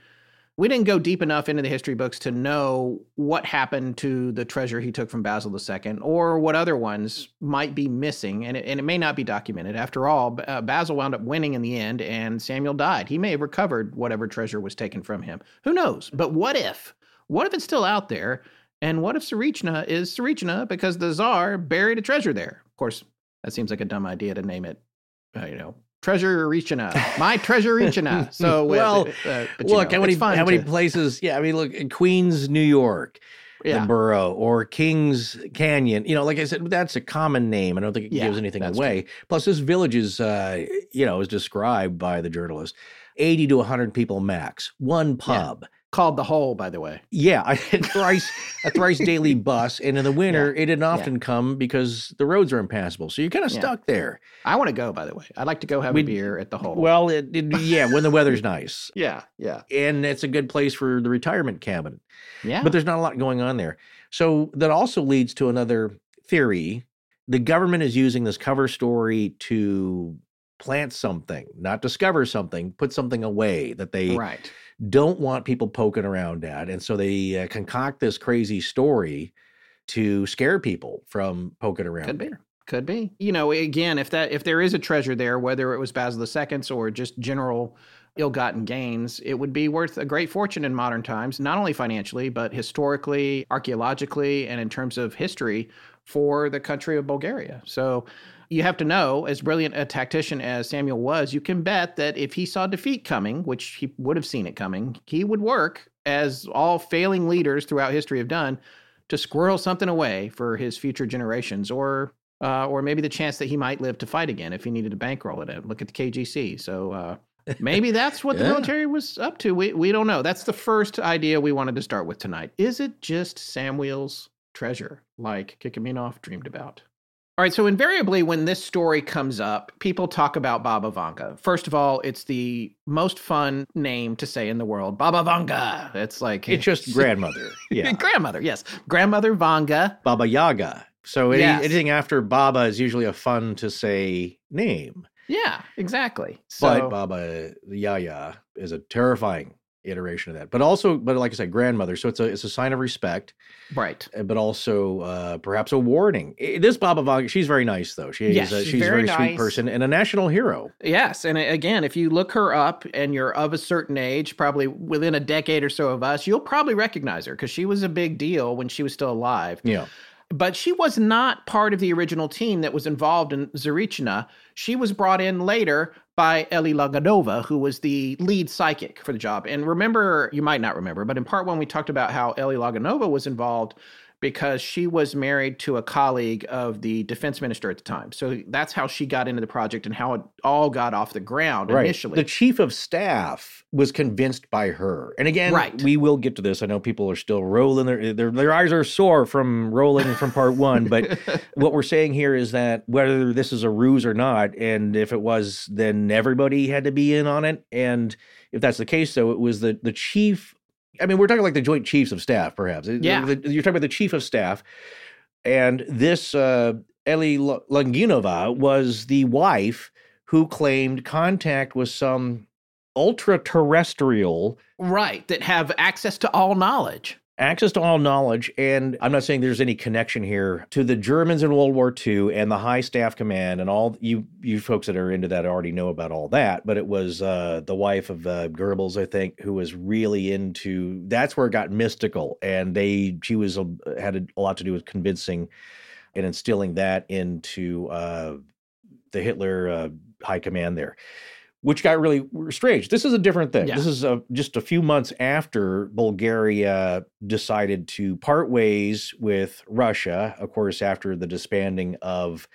We didn't go deep enough into the history books to know what happened to the treasure he took from Basil II or what other ones might be missing. And it, and it may not be documented. After all, uh, Basil wound up winning in the end and Samuel died. He may have recovered whatever treasure was taken from him. Who knows? But what if? What if it's still out there? And what if Tsarichina is Tsarichina because the Tsar buried a treasure there? Of course, that seems like a dumb idea to name it, uh, you know, Treasure Richina, my Treasure Richina. So, uh, well, uh, look know, how many how many to- places? Yeah, I mean, look, in Queens, New York, Yeah. the borough, or Kings Canyon. You know, like I said, that's a common name. I don't think it Yeah, gives anything away. Plus, this village is, uh, you know, is described by the journalist, eighty to hundred people max, one pub. Called the Hole, by the way. Yeah, I had thrice a thrice daily bus, and in the winter it didn't often come because the roads are impassable. So you're kind of Yeah. stuck there. I want to go, by the way. I'd like to go have a We'd- beer at the Hole. Well, it, it- yeah, when the weather's nice. yeah, yeah, and it's a good place for the retirement cabin. yeah. But there's not a lot going on there. So that also leads to another theory. The government is using this cover story to plant something, not discover something, put something away that they right. Don't want people poking around at. And so they uh, concoct this crazy story to scare people from poking around. Could be. Could be. You know, again, if that if there is a treasure there, whether it was Basil II's or just general ill-gotten gains, it would be worth a great fortune in modern times, not only financially, but historically, archaeologically, and in terms of history for the country of Bulgaria. So you have to know, as brilliant a tactician as Samuel was, you can bet that if he saw defeat coming, which he would have seen it coming, he would work, as all failing leaders throughout history have done, to squirrel something away for his future generations, or uh, or maybe the chance that he might live to fight again if he needed to bankroll it. Look at the KGC. So uh, maybe that's what the military was up to. We we don't know. That's the first idea we wanted to start with tonight. Is it just Samuel's treasure, like Kikiminoff dreamed about? All right, so invariably when this story comes up, people talk about Baba Vanga. First of all, it's the most fun name to say in the world, Baba Vanga. It's like It's just grandmother. Yeah. grandmother, yes, grandmother Vanga. Baba Yaga. So any, Yes. anything after Baba is usually a fun to say name. Yeah, exactly. So but Baba Yaga is a terrifying iteration of that. But also, but like I said, grandmother. So it's a it's a sign of respect. Right. uh, But also uh, perhaps a warning. This Baba Vanga, she's very nice though. She Yes, is a, she's she's a very very sweet nice. person and a national hero. Yes, and again, if you look her up and you're of a certain age, probably within a decade or so of us, you'll probably recognize her because she was a big deal when she was still alive. Yeah. But she was not part of the original team that was involved in Tsarichina. She was brought in later by Eli Laganova, who was the lead psychic for the job. And remember, you might not remember, but in part one, we talked about how Eli Laganova was involved because she was married to a colleague of the defense minister at the time. So that's how she got into the project and how it all got off the ground Right. initially. The chief of staff was convinced by her. And again, Right. we will get to this. I know people are still rolling their their, their eyes are sore from rolling from part one. But what we're saying here is that whether this is a ruse or not, and if it was, then everybody had to be in on it. And if that's the case, though, it was the the chief. I mean, we're talking like the Joint Chiefs of Staff, perhaps. Yeah. The- you're talking about the chief of staff, and this uh, Eli Langinova was the wife who claimed contact with some ultra terrestrial right, that have access to all knowledge. Access to all knowledge and i'm not saying there's any connection here to the germans in world war ii and the high staff command and all you you folks that are into that already know about all that but it was uh, the wife of uh, goebbels i think who was really into that's where it got mystical and they she was a, had a, a lot to do with convincing and instilling that into uh, the hitler uh, high command there which got really strange. This is a different thing. Yeah. This is a, just a few months after Bulgaria decided to part ways with Russia, of course, after the disbanding of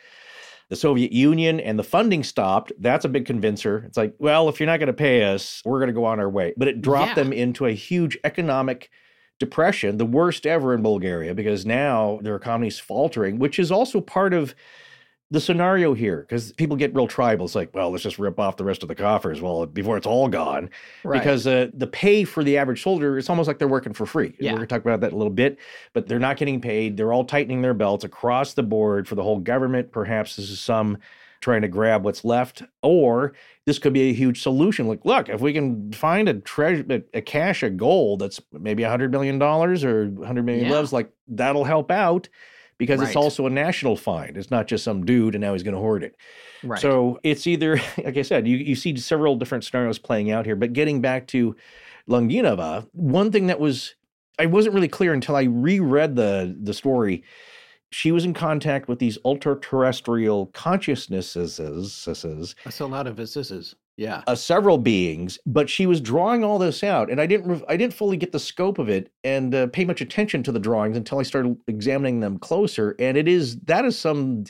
the Soviet Union and the funding stopped. That's a big convincer. It's like, well, if you're not going to pay us, we're going to go on our way. But it dropped Yeah. them into a huge economic depression, the worst ever in Bulgaria, because now their economy's faltering, which is also part of the scenario here because people get real tribal. It's like, well, let's just rip off the rest of the coffers. Well, before it's all gone, Right. because uh, the pay for the average soldier, it's almost like they're working for free. Yeah. We're going to talk about that a little bit, but they're not getting paid. They're all tightening their belts across the board for the whole government. Perhaps this is some trying to grab what's left, or this could be a huge solution. Like, look, if we can find a treasure, a, a cache of gold that's maybe a hundred million dollars or hundred million Yeah. gloves, like that'll help out because it's also a national find. It's not just some dude and now he's going to hoard it. Right. So it's either, like I said, you, you see several different scenarios playing out here. But getting back to Lunginova, one thing that was, I wasn't really clear until I reread the, the story. She was in contact with these ultra terrestrial consciousnesses, That's a lot of. Yeah. uh, several beings, but she was drawing all this out, and I didn't re- I didn't fully get the scope of it and uh, pay much attention to the drawings until I started examining them closer. And it is that is some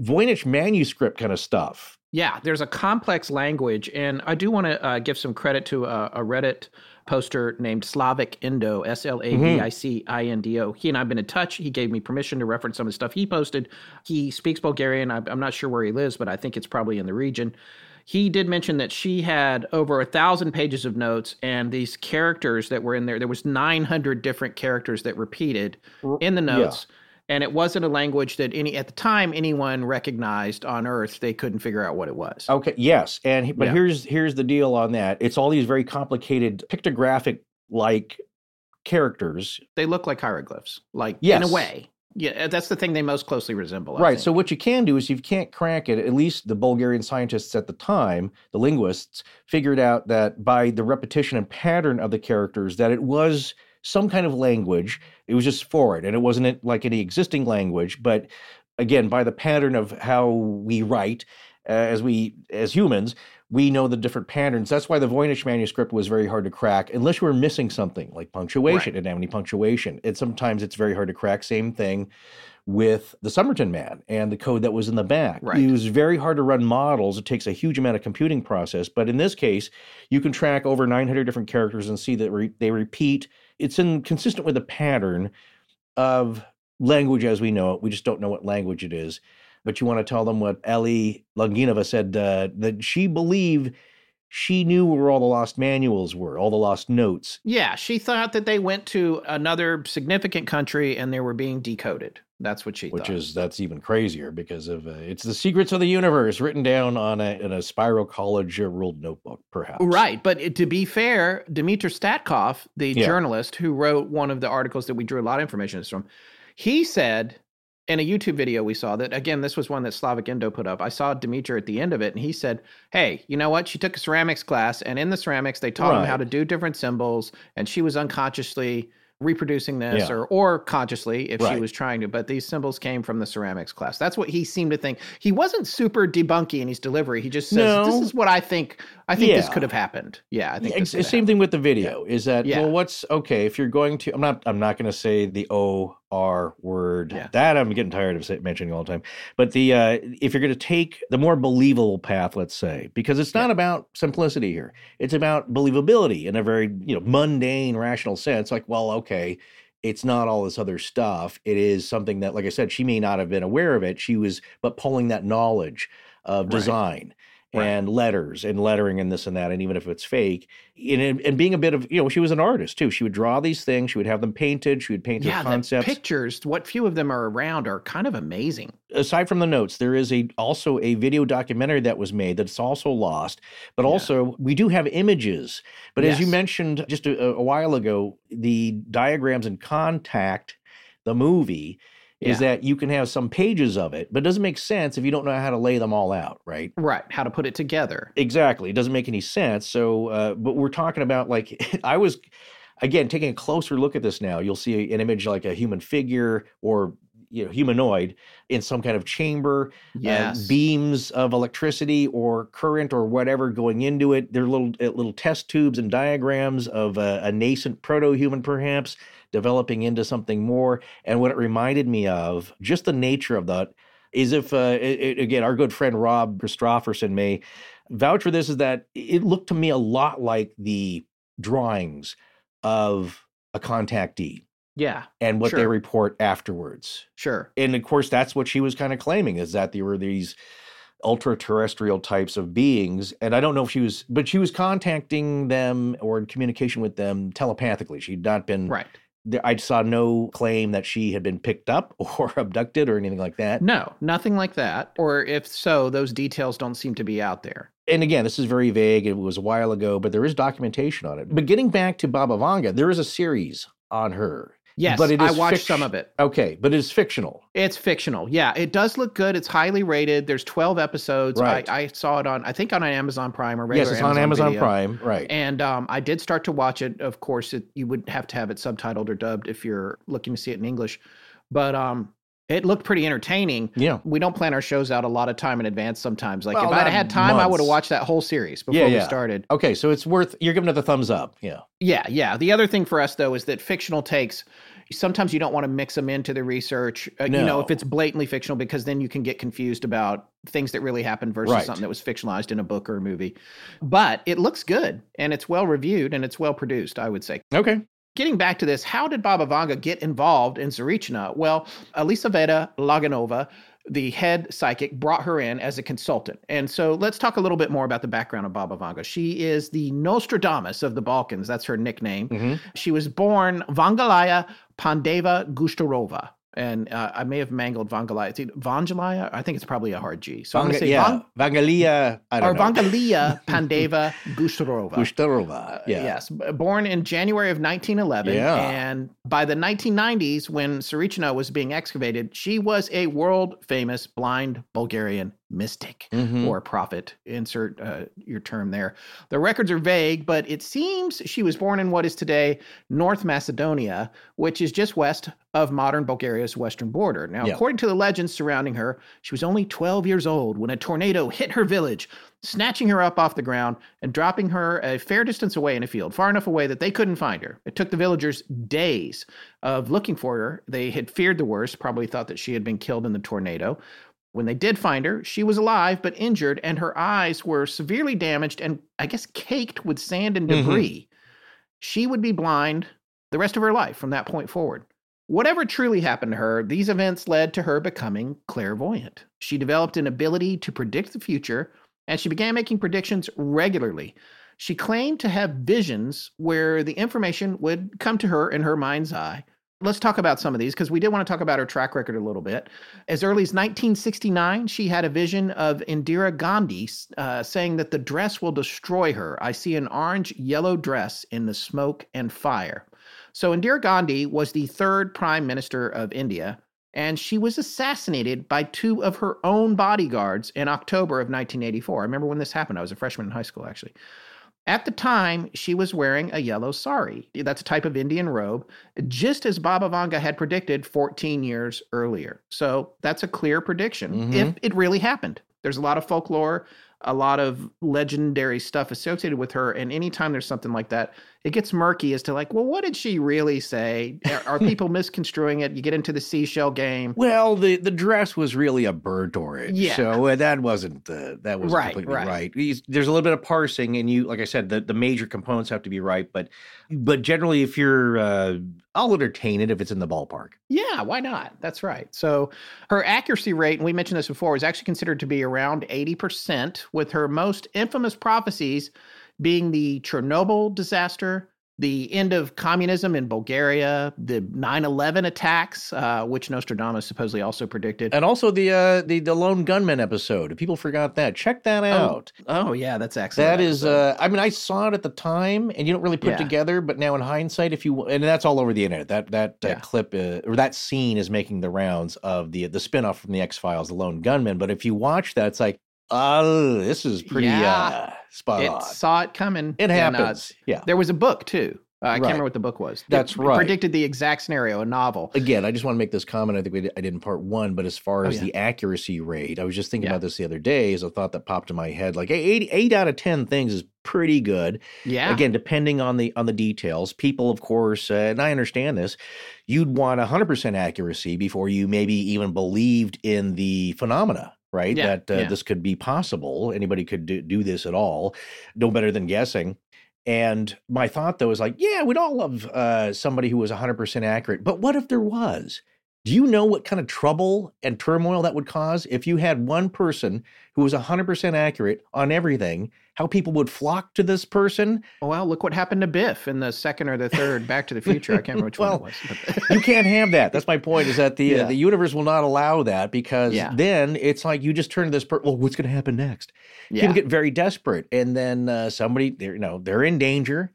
Voynich manuscript kind of stuff. Yeah, there's a complex language, and I do want to uh, give some credit to a, a Reddit poster named Slavic Indo, S L A V I C I N D O. He and I've been in touch. He gave me permission to reference some of the stuff he posted. He speaks Bulgarian. I'm not sure where he lives, but I think it's probably in the region. He did mention that she had over a thousand pages of notes, and these characters that were in there. There was 900 different characters that repeated in the yeah. notes and it wasn't a language that any at the time anyone recognized on earth they couldn't figure out what it was Okay, yes, and but Yeah. here's here's the deal on that. It's all these very complicated pictographic like characters they look like hieroglyphs like yes. in a way yeah that's the thing they most closely resemble I Right. think. So what you can do is you can't crack it, at least the Bulgarian scientists at the time, the linguists, figured out that by the repetition and pattern of the characters, that it was some kind of language. It was just for it, and it wasn't like any existing language, but again, by the pattern of how we write, uh, as we as humans, we know the different patterns. That's why the Voynich manuscript was very hard to crack, unless you were missing something like punctuation. Right. It didn't have any punctuation. And sometimes it's very hard to crack. Same thing with the Somerton man and the code that was in the back. Right. It was very hard to run models. It takes a huge amount of computing process. But in this case, you can track over 900 different characters and see that re- they repeat. It's in consistent with the pattern of language as we know it. We just don't know what language it is. But you want to tell them what Ellie Longinova said uh, that she believed she knew where all the lost manuals were, all the lost notes. Yeah, she thought that they went to another significant country and they were being decoded. That's what she which thought. is that's even crazier because of uh, it's the secrets of the universe written down on a in a spiral college ruled notebook perhaps Right, but it- to be fair, Dmitry Statkov, the Yeah. journalist who wrote one of the articles that we drew a lot of information from, he said in a YouTube video we saw that again, this was one that Slavic Indo put up. I saw Dmitry at the end of it, and he said, "Hey, you know what? She took a ceramics class, and in the ceramics, they taught him how to do different symbols, and she was unconsciously." reproducing this Yeah. or or consciously if she was trying to but these symbols came from the ceramics class that's what he seemed to think he wasn't super debunky in his delivery he just says this is what i think i think this could have happened yeah i think Yeah, this it's could the have same thing with the video is that Yeah. well what's okay if you're going to i'm not i'm not going to say the o r word. That i'm getting tired of mentioning all the time. But the uh if you're going to take the more believable path let's say because it's not about simplicity here. It's about believability in a very you know mundane rational sense like well okay it's not all this other stuff. It is something that like i said she may not have been aware of it. She was but pulling that knowledge of design. Right. And letters and lettering and this and that and even if it's fake and, and being a bit of you know she was an artist too. She would draw these things she would have them painted she would paint yeah the concepts. pictures what few of them are around are kind of amazing. Aside from the notes there is a also a video documentary that was made that's also lost but also we do have images but as you mentioned just a, a while ago the diagrams in contact the movie is that you can have some pages of it but it doesn't make sense if you don't know how to lay them all out right right how to put it together Exactly. It doesn't make any sense. So, uh, but we're talking about like, I was, again, taking a closer look at this now. You'll see an image like a human figure or, you know, humanoid in some kind of chamber, uh, Yes. beams of electricity or current or whatever going into it. They're little, uh, little test tubes and diagrams of a, a nascent proto human, perhaps developing into something more. And what it reminded me of, just the nature of that, is if uh, it- again our good friend Rob Christofferson may vouch for this is that it looked to me a lot like the drawings of a contactee yeah and what they report afterwards. Sure. And of course that's what she was kind of claiming is that there were these ultra terrestrial types of beings and I don't know if she was but she was contacting them or in communication with them telepathically. She'd not been right. I saw no claim that she had been picked up or abducted or anything like that. no nothing like that or if so those details don't seem to be out there and again, this is very vague. It was a while ago, but there is documentation on it. But getting back to Baba Vanga, there is a series on her. Yes, but it I watched fict- some of it. Okay, but it's fictional. It's fictional. Yeah, it does look good. It's highly rated. There's 12 episodes. Right. I, I saw it on, I think on an Amazon Prime or Yes, regular it's on Amazon Video. Prime, right. And um, I did start to watch it. Of course, it, you would have to have it subtitled or dubbed if you're looking to see it in English. But um, it looked pretty entertaining. Yeah. We don't plan our shows out a lot of time in advance sometimes. Like Well, if I'd had time, I would have watched that whole series before yeah, we started. Okay, so it's worth you're giving it the thumbs up. Yeah. Yeah, yeah. The other thing for us though is that fictional takes sometimes you don't want to mix them into the research. Uh, You know, if it's blatantly fictional, because then you can get confused about things that really happened versus Right. something that was fictionalized in a book or a movie. But it looks good and it's well reviewed and it's well produced. I would say. Okay. Getting back to this, how did Baba Vanga get involved in Tsarichina? Well, Elisaveta Laganova, the head psychic, brought her in as a consultant. And so let's talk a little bit more about the background of Baba Vanga. She is the Nostradamus of the Balkans. That's her nickname. Mm-hmm. She was born Vangalaya Pandeva Gustarova. And uh, I may have mangled either Vangalaya. I think it's probably a hard G. So I'm going to say yeah, Van- Vangalia. I or know. Vangalia Pandeva Gustarova. Gushtarova. Yeah. Yes, born in January of 1911. Yeah. And by the 1990s, when Tsarichina was being excavated, she was a world famous blind Bulgarian mystic Mhm. or prophet. Insert uh, your term there. The records are vague, but it seems she was born in what is today North Macedonia, which is just west of modern Bulgaria's western border. Now, according to the legends surrounding her, she was only 12 years old when a tornado hit her village, snatching her up off the ground and dropping her a fair distance away in a field, far enough away that they couldn't find her. It took the villagers days of looking for her. They had feared the worst, probably thought that she had been killed in the tornado. When they did find her, she was alive but injured, and her eyes were severely damaged and I guess caked with sand and Mhm. debris. She would be blind the rest of her life from that point forward. Whatever truly happened to her, these events led to her becoming clairvoyant. She developed an ability to predict the future, and she began making predictions regularly. She claimed to have visions where the information would come to her in her mind's eye. Let's talk about some of these because we did want to talk about her track record a little bit. As early as 1969, she had a vision of Indira Gandhi uh, saying that the dress will destroy her. I see an orange yellow dress in the smoke and fire. So, Indira Gandhi was the third prime minister of India, and she was assassinated by two of her own bodyguards in October of 1984. I remember when this happened. I was a freshman in high school, actually. At the time, she was wearing a yellow sari. That's a type of Indian robe, just as Baba Vanga had predicted 14 years earlier. So that's a clear prediction if Mhm. it really happened. There's a lot of folklore, a lot of legendary stuff associated with her. And anytime there's something like that, it gets murky as to like, well, what did she really say? Are- Are people misconstruing it? You get into the seashell game. Well, the the dress was really a bird orange, Yeah. so uh, that wasn't uh, that was Right, completely right. right. There's a little bit of parsing, and you, like I said, the, the major components have to be right. But but generally, if you're, uh, I'll entertain it if it's in the ballpark. Yeah, why not? That's right. So her accuracy rate, and we mentioned this before, is actually considered to be around 80%, with her most infamous prophecies being the Chernobyl disaster, the end of communism in Bulgaria, the 9 11 attacks, uh, which Nostradamus supposedly also predicted. And also the uh, the the lone gunman episode. If people forgot that, check that out. Oh, yeah, that's excellent. That is, uh, I mean, I saw it at the time, and you don't really put Yeah. together. But now, in hindsight, if you and that's all over the internet. That that uh, Yeah. clip uh, or that scene is making the rounds of the the spinoff from the X Files, the Lone Gunman. But if you watch that, it's like, oh, this is pretty Yeah. uh, spot it on. saw it coming. It and, uh, happens. yeah. There was a book, too. Uh, I Right. can't remember what the book was. It That's right. predicted the exact scenario, a novel. Again, I just want to make this comment. I think we did, I did in part one, but as far Oh, as yeah. the accuracy rate, I was just thinking Yeah. about this the other day as a thought that popped in my head. Like eight, eight out of ten things is pretty good. Yeah. Again, depending on the on the details, people, of course, uh, and I understand this. You'd want hundred percent accuracy before you maybe even believed in the phenomena. Right, Yeah, that uh, yeah. this could be possible. Anybody could do, do this at all. No better than guessing. And my thought though is like, yeah, we'd all love uh, somebody who was 100% accurate. But what if there was? Do you know what kind of trouble and turmoil that would cause if you had one person who was 100% accurate on everything? How people would flock to this person? Well, look what happened to Biff in the second or the third Back to the Future. I can't remember which Well, one it was. you can't have that. That's my point. Is that the Yeah. uh, the universe will not allow that because Yeah. then it's like you just turn to this. Per- well, what's going to happen next? Yeah. People get very desperate, and then uh, somebody, they're you know, they're in danger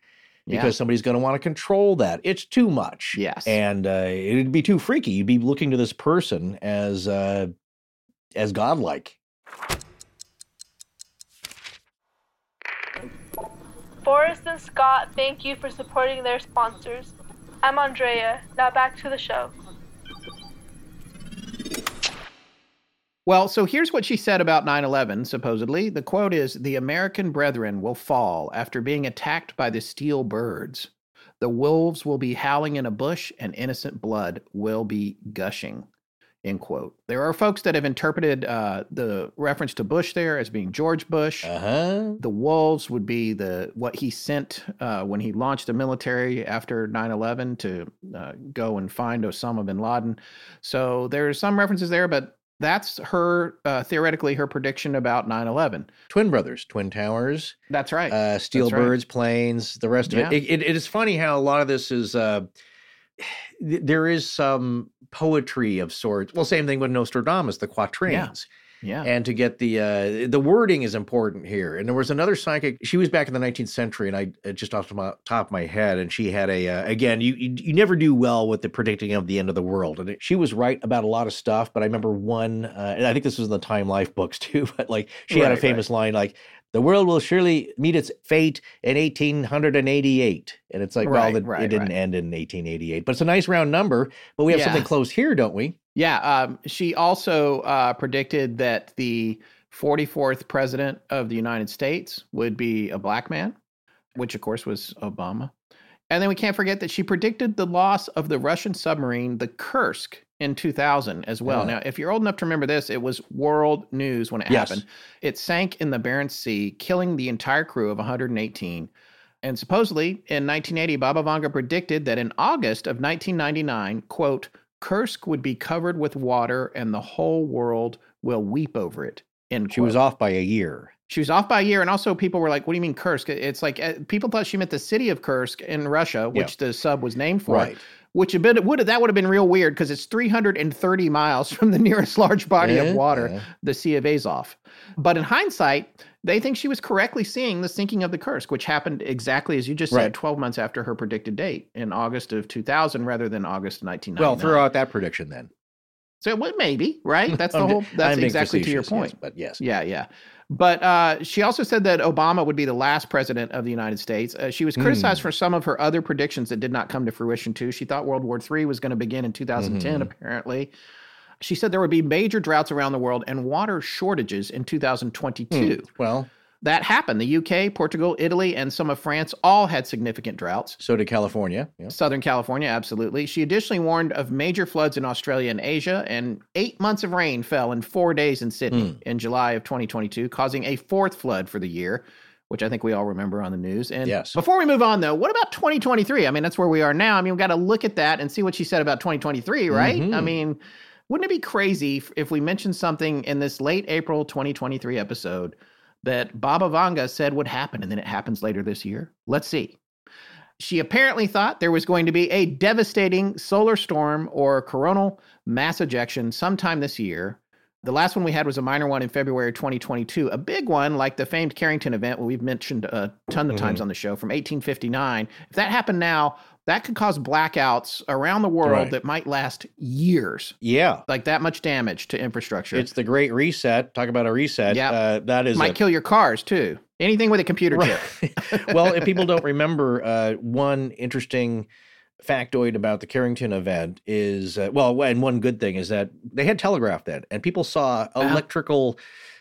Yeah. because somebody's going to want to control that. It's too much. Yes. and uh, it'd be too freaky. You'd be looking to this person as uh, as godlike. Forrest and Scott, thank you for supporting their sponsors. I'm Andrea. Now back to the show. Well, so here's what she said about 9 11, supposedly. The quote is The American brethren will fall after being attacked by the steel birds. The wolves will be howling in a bush, and innocent blood will be gushing. End quote. There are folks that have interpreted uh, the reference to Bush there as being George Bush. Uh-huh. The wolves would be the what he sent uh, when he launched the military after 9/11 to uh, go and find Osama bin Laden. So there's some references there, but that's her uh, theoretically her prediction about 9/11. Twin brothers, twin towers. That's right. Uh, steel That's right. birds, planes, the rest of Yeah. it. It, it. It is funny how a lot of this is. Uh, there is some poetry of sorts. Well, same thing with Nostradamus, the quatrains. Yeah. And to get the uh, the wording is important here. And there was another psychic. She was back in the 19th century, and I uh, just off the top of my head, and she had a uh, again. You, you you never do well with the predicting of the end of the world, and it, she was right about a lot of stuff. But I remember one, uh, and I think this was in the Time Life books too. But like she had a Right, famous line like. The world will surely meet its fate in 1888. And it's like, well, the, right, it didn't right. end in 1888, but it's a nice round number. But we have Yeah. something close here, don't we? Yeah, um, she also uh, predicted that the 44th president of the United States would be a black man, which of course was Obama. And then we can't forget that she predicted the loss of the Russian submarine, the Kursk, in 2000 as well. Yeah. Now, if you're old enough to remember this, it was world news when it Yes. happened. It sank in the Barents Sea, killing the entire crew of 118. And supposedly in 1980, Baba Vanga predicted that in August of 1999, quote, Kursk would be covered with water and the whole world will weep over it. End She was off by a year. She was off by a year, and also people were like, "What do you mean Kursk?" It's like uh, people thought she meant the city of Kursk in Russia, which the sub was named for. Right. Which a bit would that would have been real weird because it's 330 miles from the nearest large body Yeah, of water, yeah. the Sea of Azov. But in hindsight, they think she was correctly seeing the sinking of the Kursk, which happened exactly as you just Right. said, 12 months after her predicted date in August of 2000, rather than August of 1999. Well, throw out that prediction then. So well, maybe right. That's the whole. That's exactly to your facetious, yes, point. but yes. Yeah, yeah. But uh, she also said that Obama would be the last president of the United States. Uh, she was criticized Hmm. for some of her other predictions that did not come to fruition too. She thought World War III was going to begin in 2010. Mhm. Apparently, she said there would be major droughts around the world and water shortages in 2022. Hmm. Well, That happened. The UK, Portugal, Italy, and some of France all had significant droughts. so did California. Yeah. Southern California, absolutely. She additionally warned of major floods in Australia and Asia, and eight months of rain fell in four days in Sydney Hmm. in July of 2022, causing a fourth flood for the year, which I think we all remember on the news. And Yes. before we move on, though, what about 2023? I mean, that's where we are now. I mean, we've got to look at that and see what she said about 2023, right? I Mhm. mean, wouldn't it be crazy if we mentioned something in this late April 2023 episode that Baba Vanga said would happen and then it happens later this year? Let's see. She apparently thought there was going to be a devastating solar storm or coronal mass ejection sometime this year. The last one we had was a minor one in February 2022. A big one, like the famed Carrington event, we've mentioned a ton of times Mhm. on the show from 1859. If that happened now, that could cause blackouts around the world Right. that might last years. Yeah. Like that much damage to infrastructure. It's the great reset. Talk about a reset. Yeah. Uh, that is might a- kill your cars too. Anything with a computer chip. well, if people don't remember, uh, one interesting factoid about the Carrington event is uh, well, and one good thing is that they had telegraph then, and people saw Uh-huh.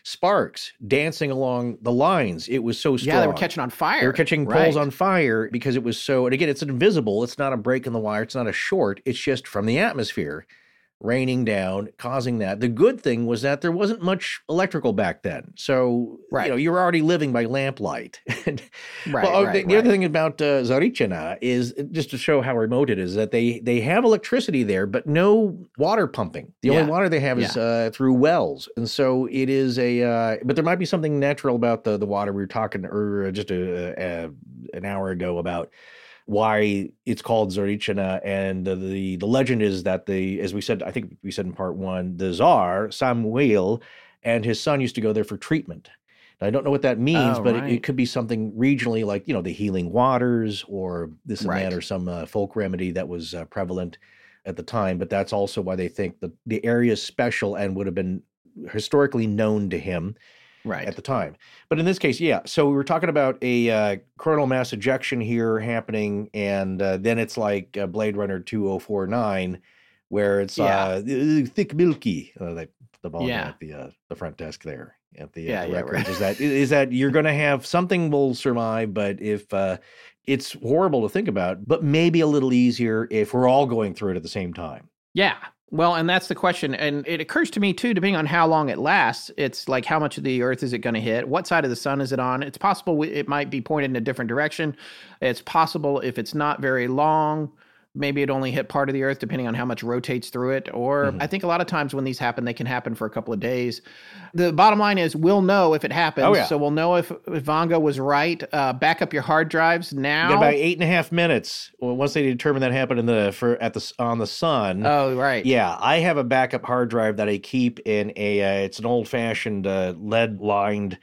Sparks dancing along the lines. It was so strong. Yeah, they were catching on fire. They were catching Right. poles on fire because it was so. And again, it's invisible. It's not a break in the wire. It's not a short. It's just from the atmosphere raining down, causing that. The good thing was that there wasn't much electrical back then, so Right. you know you're already living by lamplight. Right, well, oh, right, the, the other thing about uh, Tsarichina is uh, just to show how remote it is that they they have electricity there, but no water pumping. The Yeah. only water they have is uh, through wells, and so it is a. Uh, but there might be something natural about the the water. We were talking or just a, a, an hour ago about why it's called Tsarichina, and the, the the legend is that the as we said, I think we said in part one, the Tsar Samuel and his son used to go there for treatment. Now, I don't know what that means, Oh, but it, right. it could be something regionally, like you know the healing waters or this and Right. that, or some uh, folk remedy that was uh, prevalent at the time. But that's also why they think that the area is special and would have been historically known to him Right. at the time. But in this case, yeah. So we were talking about a uh, coronal mass ejection here happening, and uh, then it's like uh, Blade Runner 2049, where it's Yeah. uh, "Uh, thick milky. Uh, they, the ball Yeah. at the uh, the front desk there at the, uh, Yeah, the yeah, records right. is that is that you're going to have something will survive, but if uh, it's horrible to think about, but maybe a little easier if we're all going through it at the same time. Yeah. Well, and that's the question. And it occurs to me, too, depending on how long it lasts, it's like how much of the earth is it going to hit? What side of the sun is it on? It's possible it might be pointed in a different direction. It's possible if it's not very long, maybe it only hit part of the Earth, depending on how much rotates through it. Or Mhm. I think a lot of times when these happen, they can happen for a couple of days. The bottom line is we'll know if it happens. Oh, yeah. So we'll know if, if Vanga was right. Uh, back up your hard drives You now. got about eight and a half minutes. Well, once they determine that happened in the for at the on the sun. Oh, right. Yeah, I have a backup hard drive that I keep in a. Uh, it's an old fashioned uh, lead lined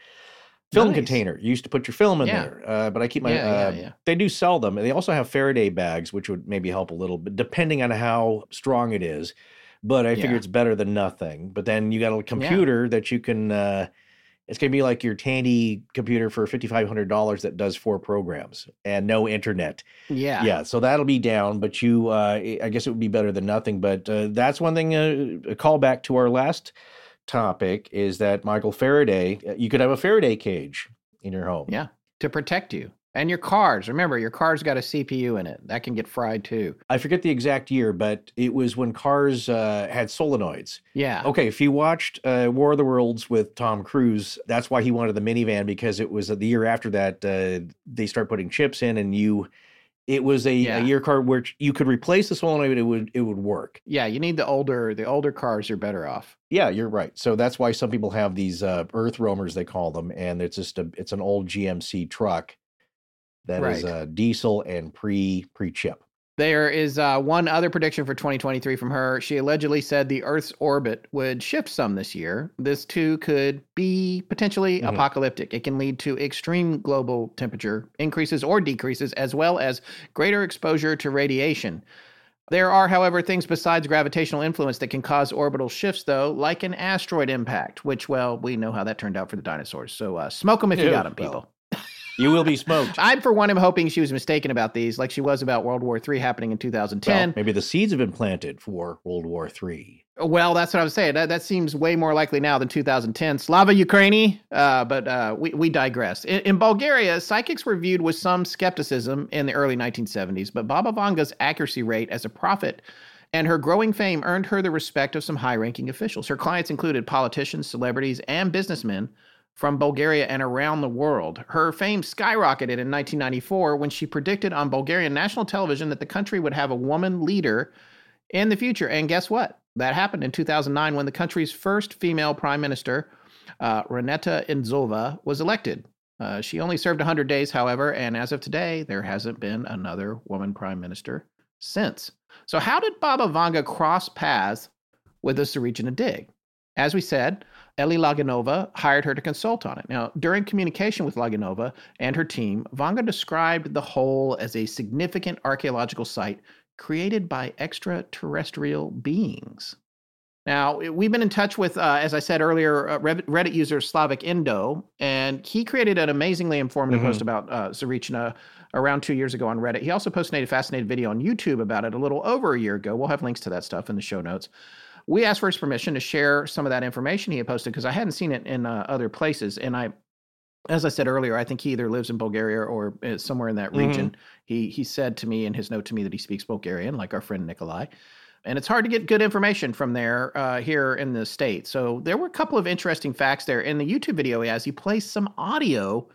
film Nice. container. You used to put your film in Yeah. there, uh, but I keep my. Yeah, uh, yeah. They do sell them. And they also have Faraday bags, which would maybe help a little bit, depending on how strong it is. But I figure it's better than nothing. But then you got a computer that you can. Uh, it's going to be like your Tandy computer for fifty five hundred dollars that does four programs and no internet. Yeah. Yeah, so that'll be down, but you, uh, I guess it would be better than nothing. But uh, that's one thing. Uh, a callback to our last topic is that Michael Faraday. uh, You could have a Faraday cage in your home. Yeah. To protect you. And your cars. Remember, your car's got a CPU in it. That can get fried too. I forget the exact year, but it was when cars uh, had solenoids. Yeah. Okay, if you watched uh, War of the Worlds with Tom Cruise, that's why he wanted the minivan because it was the year after that uh, they start putting chips in, and you, it was a, Yeah. a year car where you could replace the solenoid, but it would it would work. Yeah, you need the older the older cars are better off. Yeah, you're right. So that's why some people have these uh, Earth roamers, they call them, and it's just a it's an old GMC truck that is Right. uh, diesel and pre pre chip. There is uh, one other prediction for 2023 from her. She allegedly said the Earth's orbit would shift some this year. This too could be potentially Mhm. apocalyptic. It can lead to extreme global temperature increases or decreases, as well as greater exposure to radiation. There are, however, things besides gravitational influence that can cause orbital shifts, though, like an asteroid impact, which, well, we know how that turned out for the dinosaurs. So uh, smoke them if you got them, people. You will be smoked. I, for one, am hoping she was mistaken about these, like she was about World War III happening in 2010. Well, maybe the seeds have been planted for World War Three. Well, that's what I was saying. That, that seems way more likely now than 2010. Slava Ukraini, uh, but uh, we, we digress. In, in Bulgaria, psychics were viewed with some skepticism in the early 1970s, but Baba Vanga's accuracy rate as a prophet and her growing fame earned her the respect of some high ranking officials. Her clients included politicians, celebrities, and businessmen from Bulgaria and around the world. Her fame skyrocketed in 1994 when she predicted on Bulgarian national television that the country would have a woman leader in the future. And guess what? That happened in 2009 when the country's first female prime minister, uh, Reneta Indzhova, was elected. Uh, she only served 100 days, however, and as of today, there hasn't been another woman prime minister since. So, how did Baba Vanga cross paths with the Tsarichina dig? As we said, Eli Laganova hired her to consult on it. Now, during communication with Laganova and her team, Vanga described the hole as a significant archaeological site created by extraterrestrial beings. Now, we've been in touch with, uh, as I said earlier, uh, Reddit user Slavic Indo, and he created an amazingly informative Mhm. post about uh, Tsarichina around two years ago on Reddit. He also posted a fascinating video on YouTube about it a little over a year ago. We'll have links to that stuff in the show notes. We asked for his permission to share some of that information he had posted because I hadn't seen it in uh, other places. And I, as I said earlier, I think he either lives in Bulgaria or is somewhere in that Mhm. region. He he said to me in his note to me that he speaks Bulgarian, like our friend Nikolai. And it's hard to get good information from there uh, here in the States. So there were a couple of interesting facts there. In the YouTube video he has, he plays some audio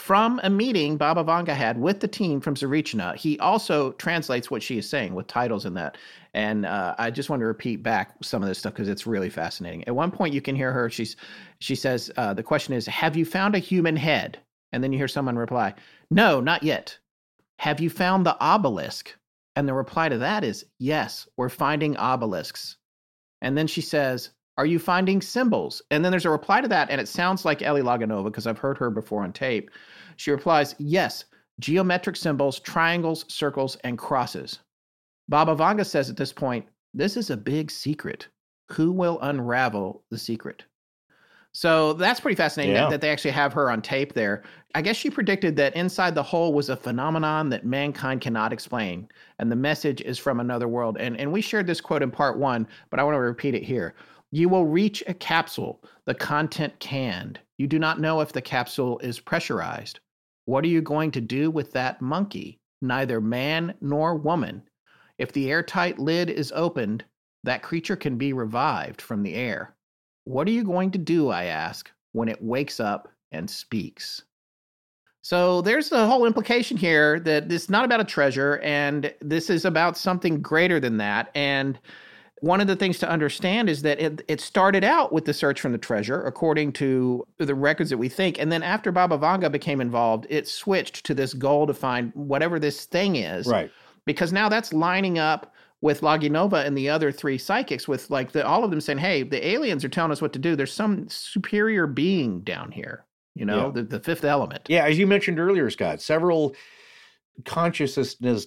from a meeting Baba Vanga had with the team from Tsarichina. He also translates what she is saying with titles in that. And uh, I just want to repeat back some of this stuff because it's really fascinating. At one point, you can hear her. She's she says uh, the question is, "Have you found a human head?" And then you hear someone reply, "No, not yet." Have you found the obelisk? And the reply to that is, "Yes, we're finding obelisks." And then she says, Are you finding symbols? And then there's a reply to that, and it sounds like Ellie Laganova because I've heard her before on tape. She replies, Yes, geometric symbols, triangles, circles, and crosses. Baba Vanga says at this point, This is a big secret. Who will unravel the secret? So that's pretty fascinating Yeah. that, that they actually have her on tape there. I guess she predicted that inside the hole was a phenomenon that mankind cannot explain, and the message is from another world. And and we shared this quote in part one, but I want to repeat it here. You will reach a capsule, the content canned. You do not know if the capsule is pressurized. What are you going to do with that monkey? Neither man nor woman. If the airtight lid is opened, that creature can be revived from the air. What are you going to do, I ask, when it wakes up and speaks? So there's the whole implication here that this is not about a treasure and this is about something greater than that. And one of the things to understand is that it, it started out with the search from the treasure, according to the records that we think. And then after Baba Vanga became involved, it switched to this goal to find whatever this thing is. Right. Because now that's lining up with Laginova and the other three psychics, with like the, all of them saying, hey, the aliens are telling us what to do. There's some superior being down here, you know, Yeah. the, the fifth element. Yeah, as you mentioned earlier, Scott, several consciousness,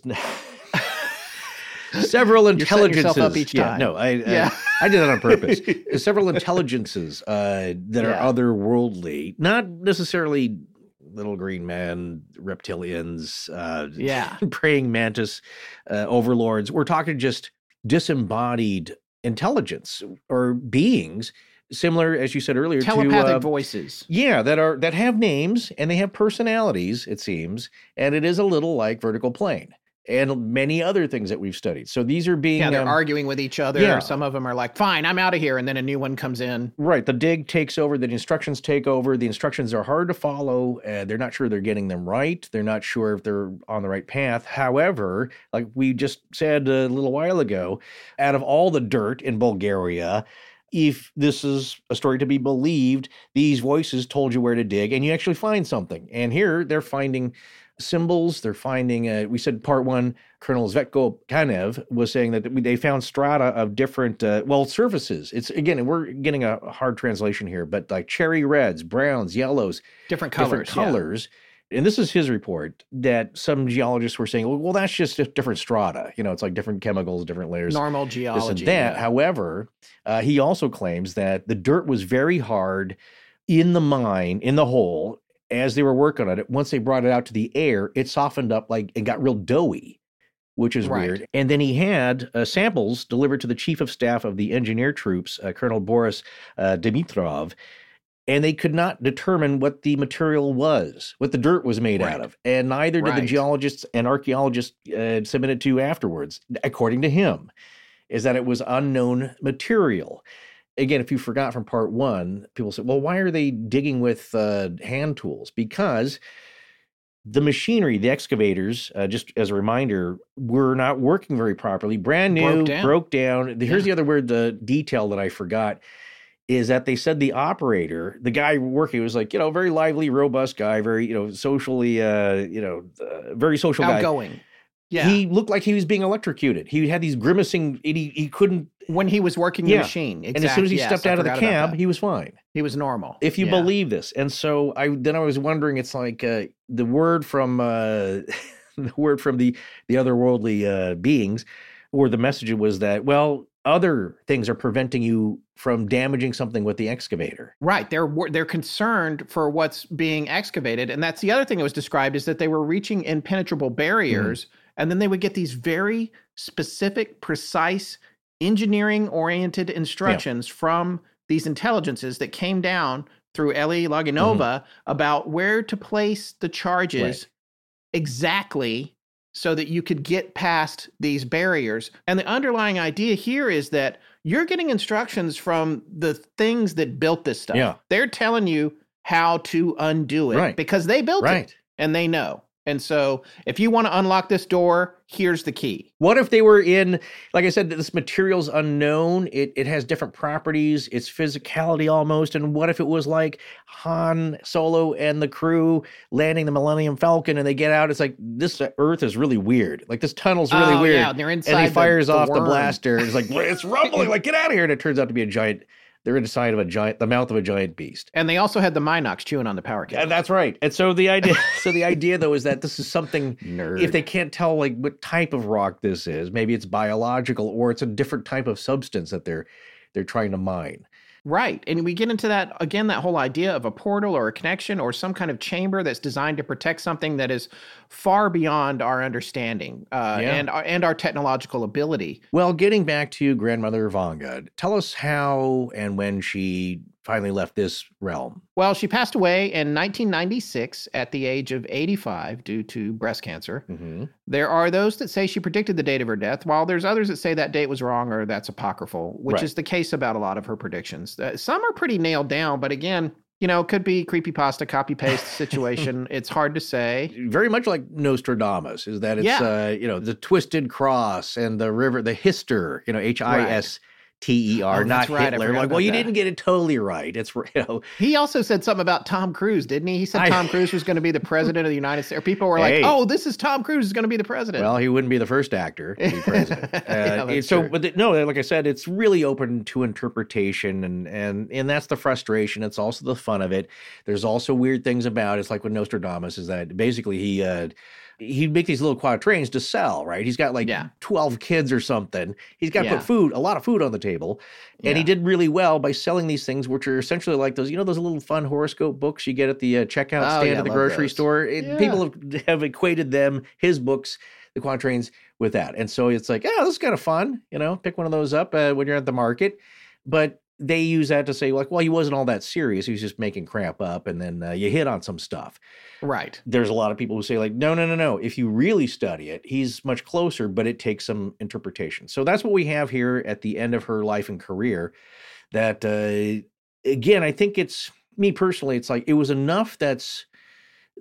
several intelligences. yeah, no, I, Yeah. I I did that on purpose. several intelligences uh, that Yeah. are otherworldly, not necessarily little green man, reptilians, uh, Yeah. praying mantis, uh, overlords. We're talking just disembodied intelligence or beings, similar, as you said earlier, Telepathic to uh, voices. yeah, that are that have names and they have personalities, it seems, and it is a little like vertical plane and many other things that we've studied. So these are being Yeah, they're um, arguing with each other. yeah. Some of them are like, fine, I'm out of here. And then a new one comes in. Right, the dig takes over, the instructions take over. The instructions are hard to follow. Uh, they're not sure they're getting them right. They're not sure if they're on the right path. However, like we just said a little while ago, out of all the dirt in Bulgaria, if this is a story to be believed, these voices told you where to dig and you actually find something. And here they're finding symbols. They're finding, uh, we said part one, Colonel Tsvetko Kanev was saying that they found strata of different, uh, well, surfaces. It's again, we're getting a hard translation here, but like cherry reds, browns, yellows, Different different colors, yeah. colors. And this is his report that some geologists were saying, well, well, that's just different strata. You know, it's like different chemicals, different layers Normal this geology. and that. yeah. However, uh, he also claims that the dirt was very hard in the mine, in the hole, as they were working on it. Once they brought it out to the air, it softened up like and got real doughy, which is Right. weird. And then he had uh, samples delivered to the chief of staff of the engineer troops, uh, Colonel Boris uh, Dimitrov. And they could not determine what the material was, what the dirt was made out of. And neither did the geologists and archaeologists uh, submitted to afterwards, according to him is that it was unknown material. Again, if you forgot from part one, people say, well, why are they digging with uh, hand tools? Because the machinery, the excavators, uh, just as a reminder, were not working very properly. Brand new, Broke down. broke down. Here's Yeah. the other word, the detail that I forgot is that they said the operator, the guy working, was like, you know, very lively, robust guy, very, you know, socially, uh, you know, uh, very social guy. Yeah. He looked like he was being electrocuted. He had these grimacing, he, he couldn't. when he was working the Yeah. machine. And as soon as he Exact- stepped out of the cab, he was fine. he was normal. If you Yeah. believe this. And so I then I was wondering, it's like uh, the word from uh, the word from the the otherworldly uh, beings, or the message was that well, other things are preventing you from damaging something with the excavator. Right. They're they're concerned for what's being excavated, and that's the other thing that was described is that they were reaching impenetrable barriers, and then they would get these very specific, precise, engineering-oriented instructions from these intelligences that came down through Eli mm-hmm. Laginova about where to place the charges exactly so that you could get past these barriers. And the underlying idea here is that you're getting instructions from the things that built this stuff. Yeah. They're telling you how to undo it Right. because they built Right. it and they know. And so if you want to unlock this door, here's the key. What if they were in, like I said, this material's unknown? It it has different properties, its physicality almost. And what if it was like Han Solo and the crew landing the Millennium Falcon, and they get out? It's like this Earth is really weird. Like this tunnel's really Oh, weird. yeah, they're inside. and he the- fires the off the worm. blaster. It's like it's rumbling. like get out of here! And it turns out to be a giant. They're inside of a giant, the mouth of a giant beast. And they also had the mynocks chewing on the power cable. And that's right. And so the idea, so the idea though is that this is something. Nerd. If they can't tell like what type of rock this is, maybe it's biological or it's a different type of substance that they're they're trying to mine. Right. And we get into that again, that whole idea of a portal or a connection or some kind of chamber that's designed to protect something that is far beyond our understanding uh, Yeah. and, our, and our technological ability. Well, getting back to grandmother Vanga, tell us how and when she finally left this realm. Well, she passed away in 1996 at the age of 85 due to breast cancer. Mm-hmm. There are those that say she predicted the date of her death, while there's others that say that date was wrong or that's apocryphal, which Right. is the case about a lot of her predictions. Uh, some are pretty nailed down, but again, You know, could be creepy pasta copy paste situation. it's hard to say. Very much like Nostradamus, is that it's Yeah. uh, you know the twisted cross and the river, the hister, you know H I S T E R, Oh, not right, Hitler. Like, well, you that. didn't get it totally right. It's you know He also said something about Tom Cruise, didn't he? He said I- Tom Cruise was going to be the president of the United States. People were Hey. like, "Oh, this is Tom Cruise is going to be the president." Well, he wouldn't be the first actor to be president. Uh, Yeah, so, true. but th- no, like I said, it's really open to interpretation, and and and that's the frustration. It's also the fun of it. There's also weird things about it. It's like with Nostradamus, is that basically he. Uh, He'd make these little quatrains to sell, right? He's got like 12 kids or something. He's got to Yeah. put food, a lot of food on the table. And he did really well by selling these things, which are essentially like those, you know, those little fun horoscope books you get at the uh, checkout Oh, stand yeah, at the grocery those. store. It, Yeah. People have, have equated them, his books, the quatrains, with that. And so it's like, yeah, this is kind of fun, you know, pick one of those up uh, when you're at the market. But they use that to say, like, well, he wasn't all that serious. He was just making crap up. And then uh, you hit on some stuff. right. There's a lot of people who say, like, no, no, no, no. If you really study it, he's much closer, but it takes some interpretation. So that's what we have here at the end of her life and career. That, uh, again, I think it's me personally, it's like it was enough that's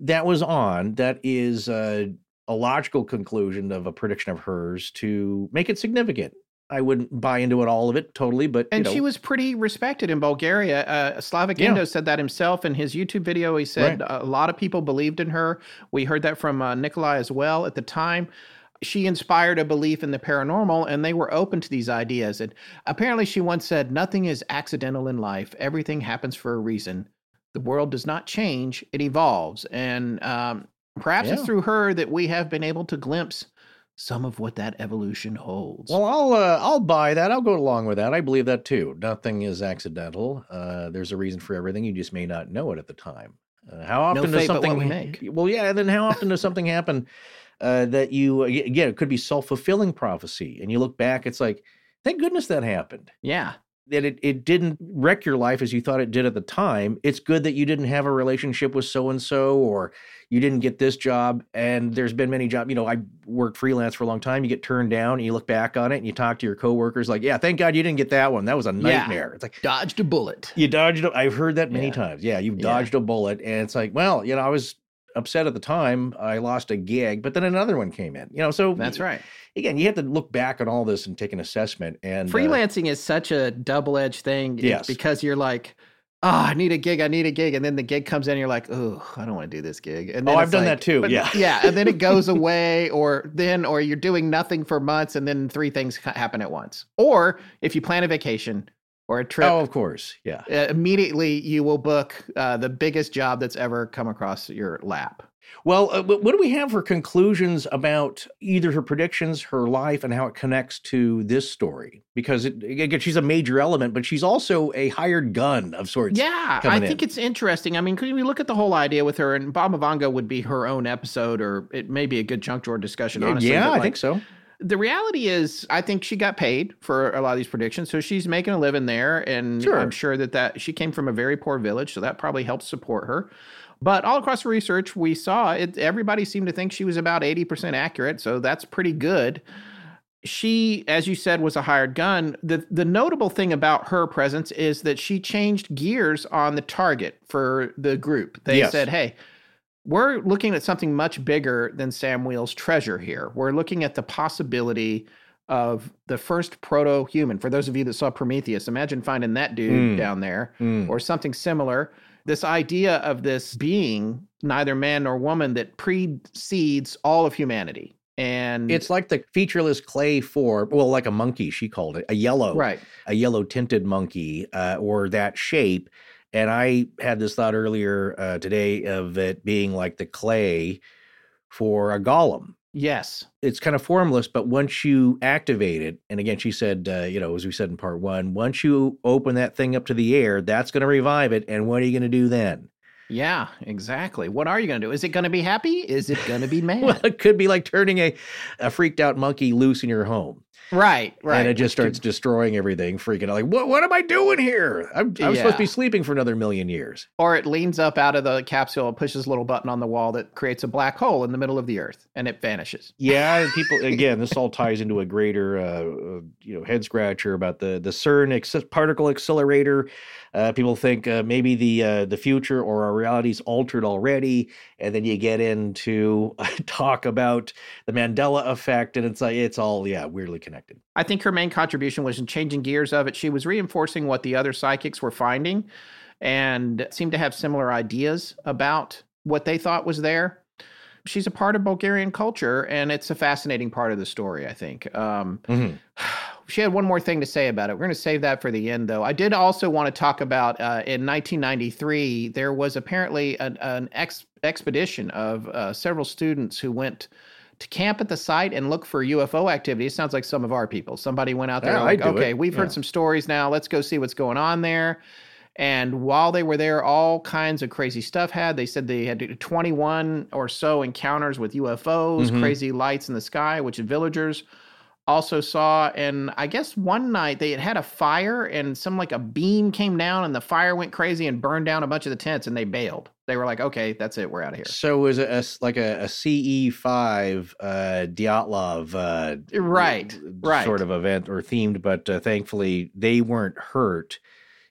that was on that is uh, a logical conclusion of a prediction of hers to make it significant. I wouldn't buy into it all of it totally, but And you know, she was pretty respected in Bulgaria. Uh, Slavic Yeah. Indo said that himself in his YouTube video. He said Right. a lot of people believed in her. We heard that from uh, Nikolai as well at the time. She inspired a belief in the paranormal, and they were open to these ideas. And apparently, she once said, Nothing is accidental in life, everything happens for a reason. The world does not change, it evolves. And um, perhaps it's through her that we have been able to glimpse some of what that evolution holds. Well, I'll uh, I'll buy that. I'll go along with that. I believe that too. Nothing is accidental. Uh, there's a reason for everything. You just may not know it at the time. Uh, how No often does but what something we make. Well, yeah. And then how often does something happen uh, that you again? It could be self fulfilling prophecy, and you look back, it's like, thank goodness that happened. yeah. That it, it didn't wreck your life as you thought it did at the time. It's good that you didn't have a relationship with so and so, or you didn't get this job. And there's been many jobs. You know, I worked freelance for a long time. You get turned down, and you look back on it, and you talk to your coworkers, like, "Yeah, thank God you didn't get that one. That was a Yeah. nightmare." It's like Dodged a bullet. you dodged. A, I've heard that many Yeah. times. Yeah, you've Yeah. dodged a bullet, and it's like, well, you know, I was upset at the time. I lost a gig, but then another one came in. You know, so That's right. Again, you have to look back on all this and take an assessment. And uh, freelancing is such a double-edged thing Yes. because you're like oh i need a gig i need a gig and then the gig comes in and you're like oh i don't want to do this gig and then Oh, I've done like- that too, yeah. yeah and then it goes away or then or you're doing nothing for months and then three things happen at once or if you plan a vacation or a trip oh, of course, yeah. uh, immediately you will book uh, the biggest job that's ever come across your lap Well, uh, what do we have for conclusions about either her predictions, her life, and how it connects to this story? Because it, again, she's a major element, but she's also a hired gun of sorts. Yeah, I think in. it's interesting. I mean, could we look at the whole idea with her and Baba Vanga would be her own episode, or it may be a good junk drawer discussion. Honestly, yeah, but, I think so. The reality is, I think she got paid for a lot of these predictions, so she's making a living there, and Sure. I'm sure that that she came from a very poor village, so that probably helped support her. But all across the research we saw, it everybody seemed to think she was about 80% accurate, so that's pretty good she, as you said, was a hired gun. The the notable thing about her presence is that she changed gears on the target for the group. They Yes. said, "Hey, we're looking at something much bigger than Samuel's treasure here. We're looking at the possibility of the first proto-human. For those of you that saw Prometheus, imagine finding that dude Mm. down there Mm. or something similar. This idea of this being, neither man nor woman, that precedes all of humanity. And It's like the featureless clay form, well, like a monkey, she called it, a yellow, Right. a yellow tinted monkey, uh, or that shape. And I had this thought earlier uh, today of it being like the clay for a golem. Yes. It's kind of formless, but once you activate it, and again, she said, uh, you know, as we said in part one, once you open that thing up to the air, that's going to revive it. And what are you going to do then? Yeah, exactly. What are you going to do? Is it going to be happy? Is it going to be mad? Well, it could be like turning a, a freaked out monkey loose in your home. Right, right. and it just starts destroying everything, freaking out. Like, what? What am I doing here? I'm, I'm supposed to be sleeping for another million years. Or it leans up out of the capsule and pushes a little button on the wall that creates a black hole in the middle of the earth, and it vanishes. Yeah, and people again. This all ties into a greater, uh, uh, you know, head scratcher about the the CERN acce- particle accelerator. Uh, people think uh, maybe the uh, the future or our reality's altered already, and then you get into talk about the Mandela effect, and it's like it's all yeah weirdly connected. I think her main contribution was in changing gears of it. She was reinforcing what the other psychics were finding, and seemed to have similar ideas about what they thought was there. She's a part of Bulgarian culture, and it's a fascinating part of the story. I think. Um, mm-hmm. she had one more thing to say about it. We're going to save that for the end, though. I did also want to talk about uh, in 1993, there was apparently an, an ex- expedition of uh, several students who went to camp at the site and look for UFO activity. It sounds like some of our people. Somebody went out there, Yeah, like, okay, it. we've Yeah. heard some stories now. Let's go see what's going on there. And while they were there, all kinds of crazy stuff had. They said they had 21 or so encounters with UFOs, Mhm. crazy lights in the sky, which villagers also saw. And I guess one night they had had a fire and some like a beam came down and the fire went crazy and burned down a bunch of the tents and they bailed. They were like, okay, that's it. We're out of here. So it was a, a like a, a CE five uh, Dyatlov uh, Right, right. sort of event or themed, but uh, thankfully they weren't hurt.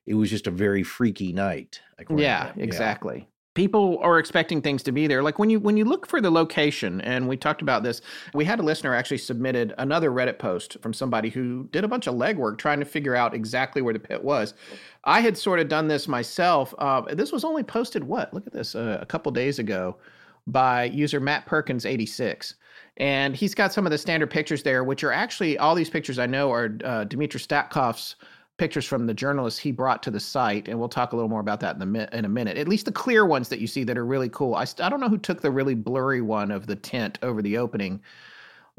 It was just a very freaky night. Yeah, exactly. People are expecting things to be there. Like when you when you look for the location, and we talked about this, we had a listener actually submitted another Reddit post from somebody who did a bunch of legwork trying to figure out exactly where the pit was. I had sort of done this myself. Uh, this was only posted what? Look at this, uh, a couple days ago by user Matt Perkins eighty six. And he's got some of the standard pictures there, which are actually all these pictures I know are uh, Dmitry Statkov's pictures from the journalists he brought to the site, and we'll talk a little more about that in a, mi- in a minute. At least the clear ones that you see that are really cool. I, I don't know who took the really blurry one of the tent over the opening,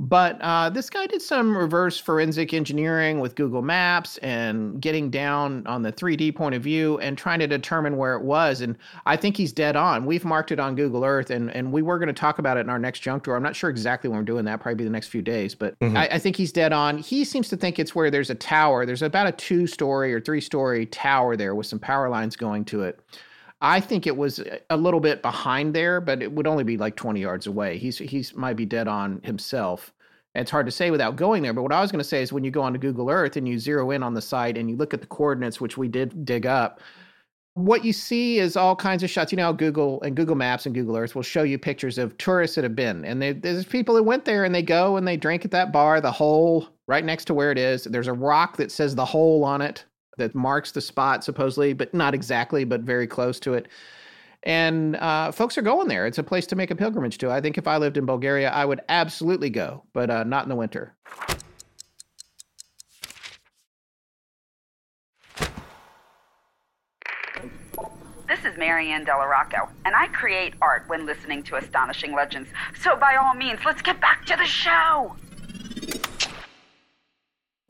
but uh, this guy did some reverse forensic engineering with Google Maps and getting down on the 3D point of view and trying to determine where it was. And I think he's dead on. We've marked it on Google Earth, and, and we were going to talk about it in our next junk drawer. I'm not sure exactly when we're doing that, probably the next few days, but Mhm. I, I think he's dead on. He seems to think it's where there's a tower. There's about a two story or three story tower there with some power lines going to it. I think it was a little bit behind there, but it would only be like 20 yards away. He's he's might be dead on himself. It's hard to say without going there. But what I was going to say is when you go onto Google Earth and you zero in on the site and you look at the coordinates, which we did dig up, what you see is all kinds of shots. You know, Google and Google Maps and Google Earth will show you pictures of tourists that have been, and they, there's people that went there and they go and they drink at that bar, the hole right next to where it is. There's a rock that says the hole on it that marks the spot supposedly, but not exactly, but very close to it. And uh, folks are going there. It's a place to make a pilgrimage to. I think if I lived in Bulgaria, I would absolutely go, but uh, not in the winter. This is Marianne Delarocco, and I create art when listening to Astonishing Legends. So, by all means, let's get back to the show.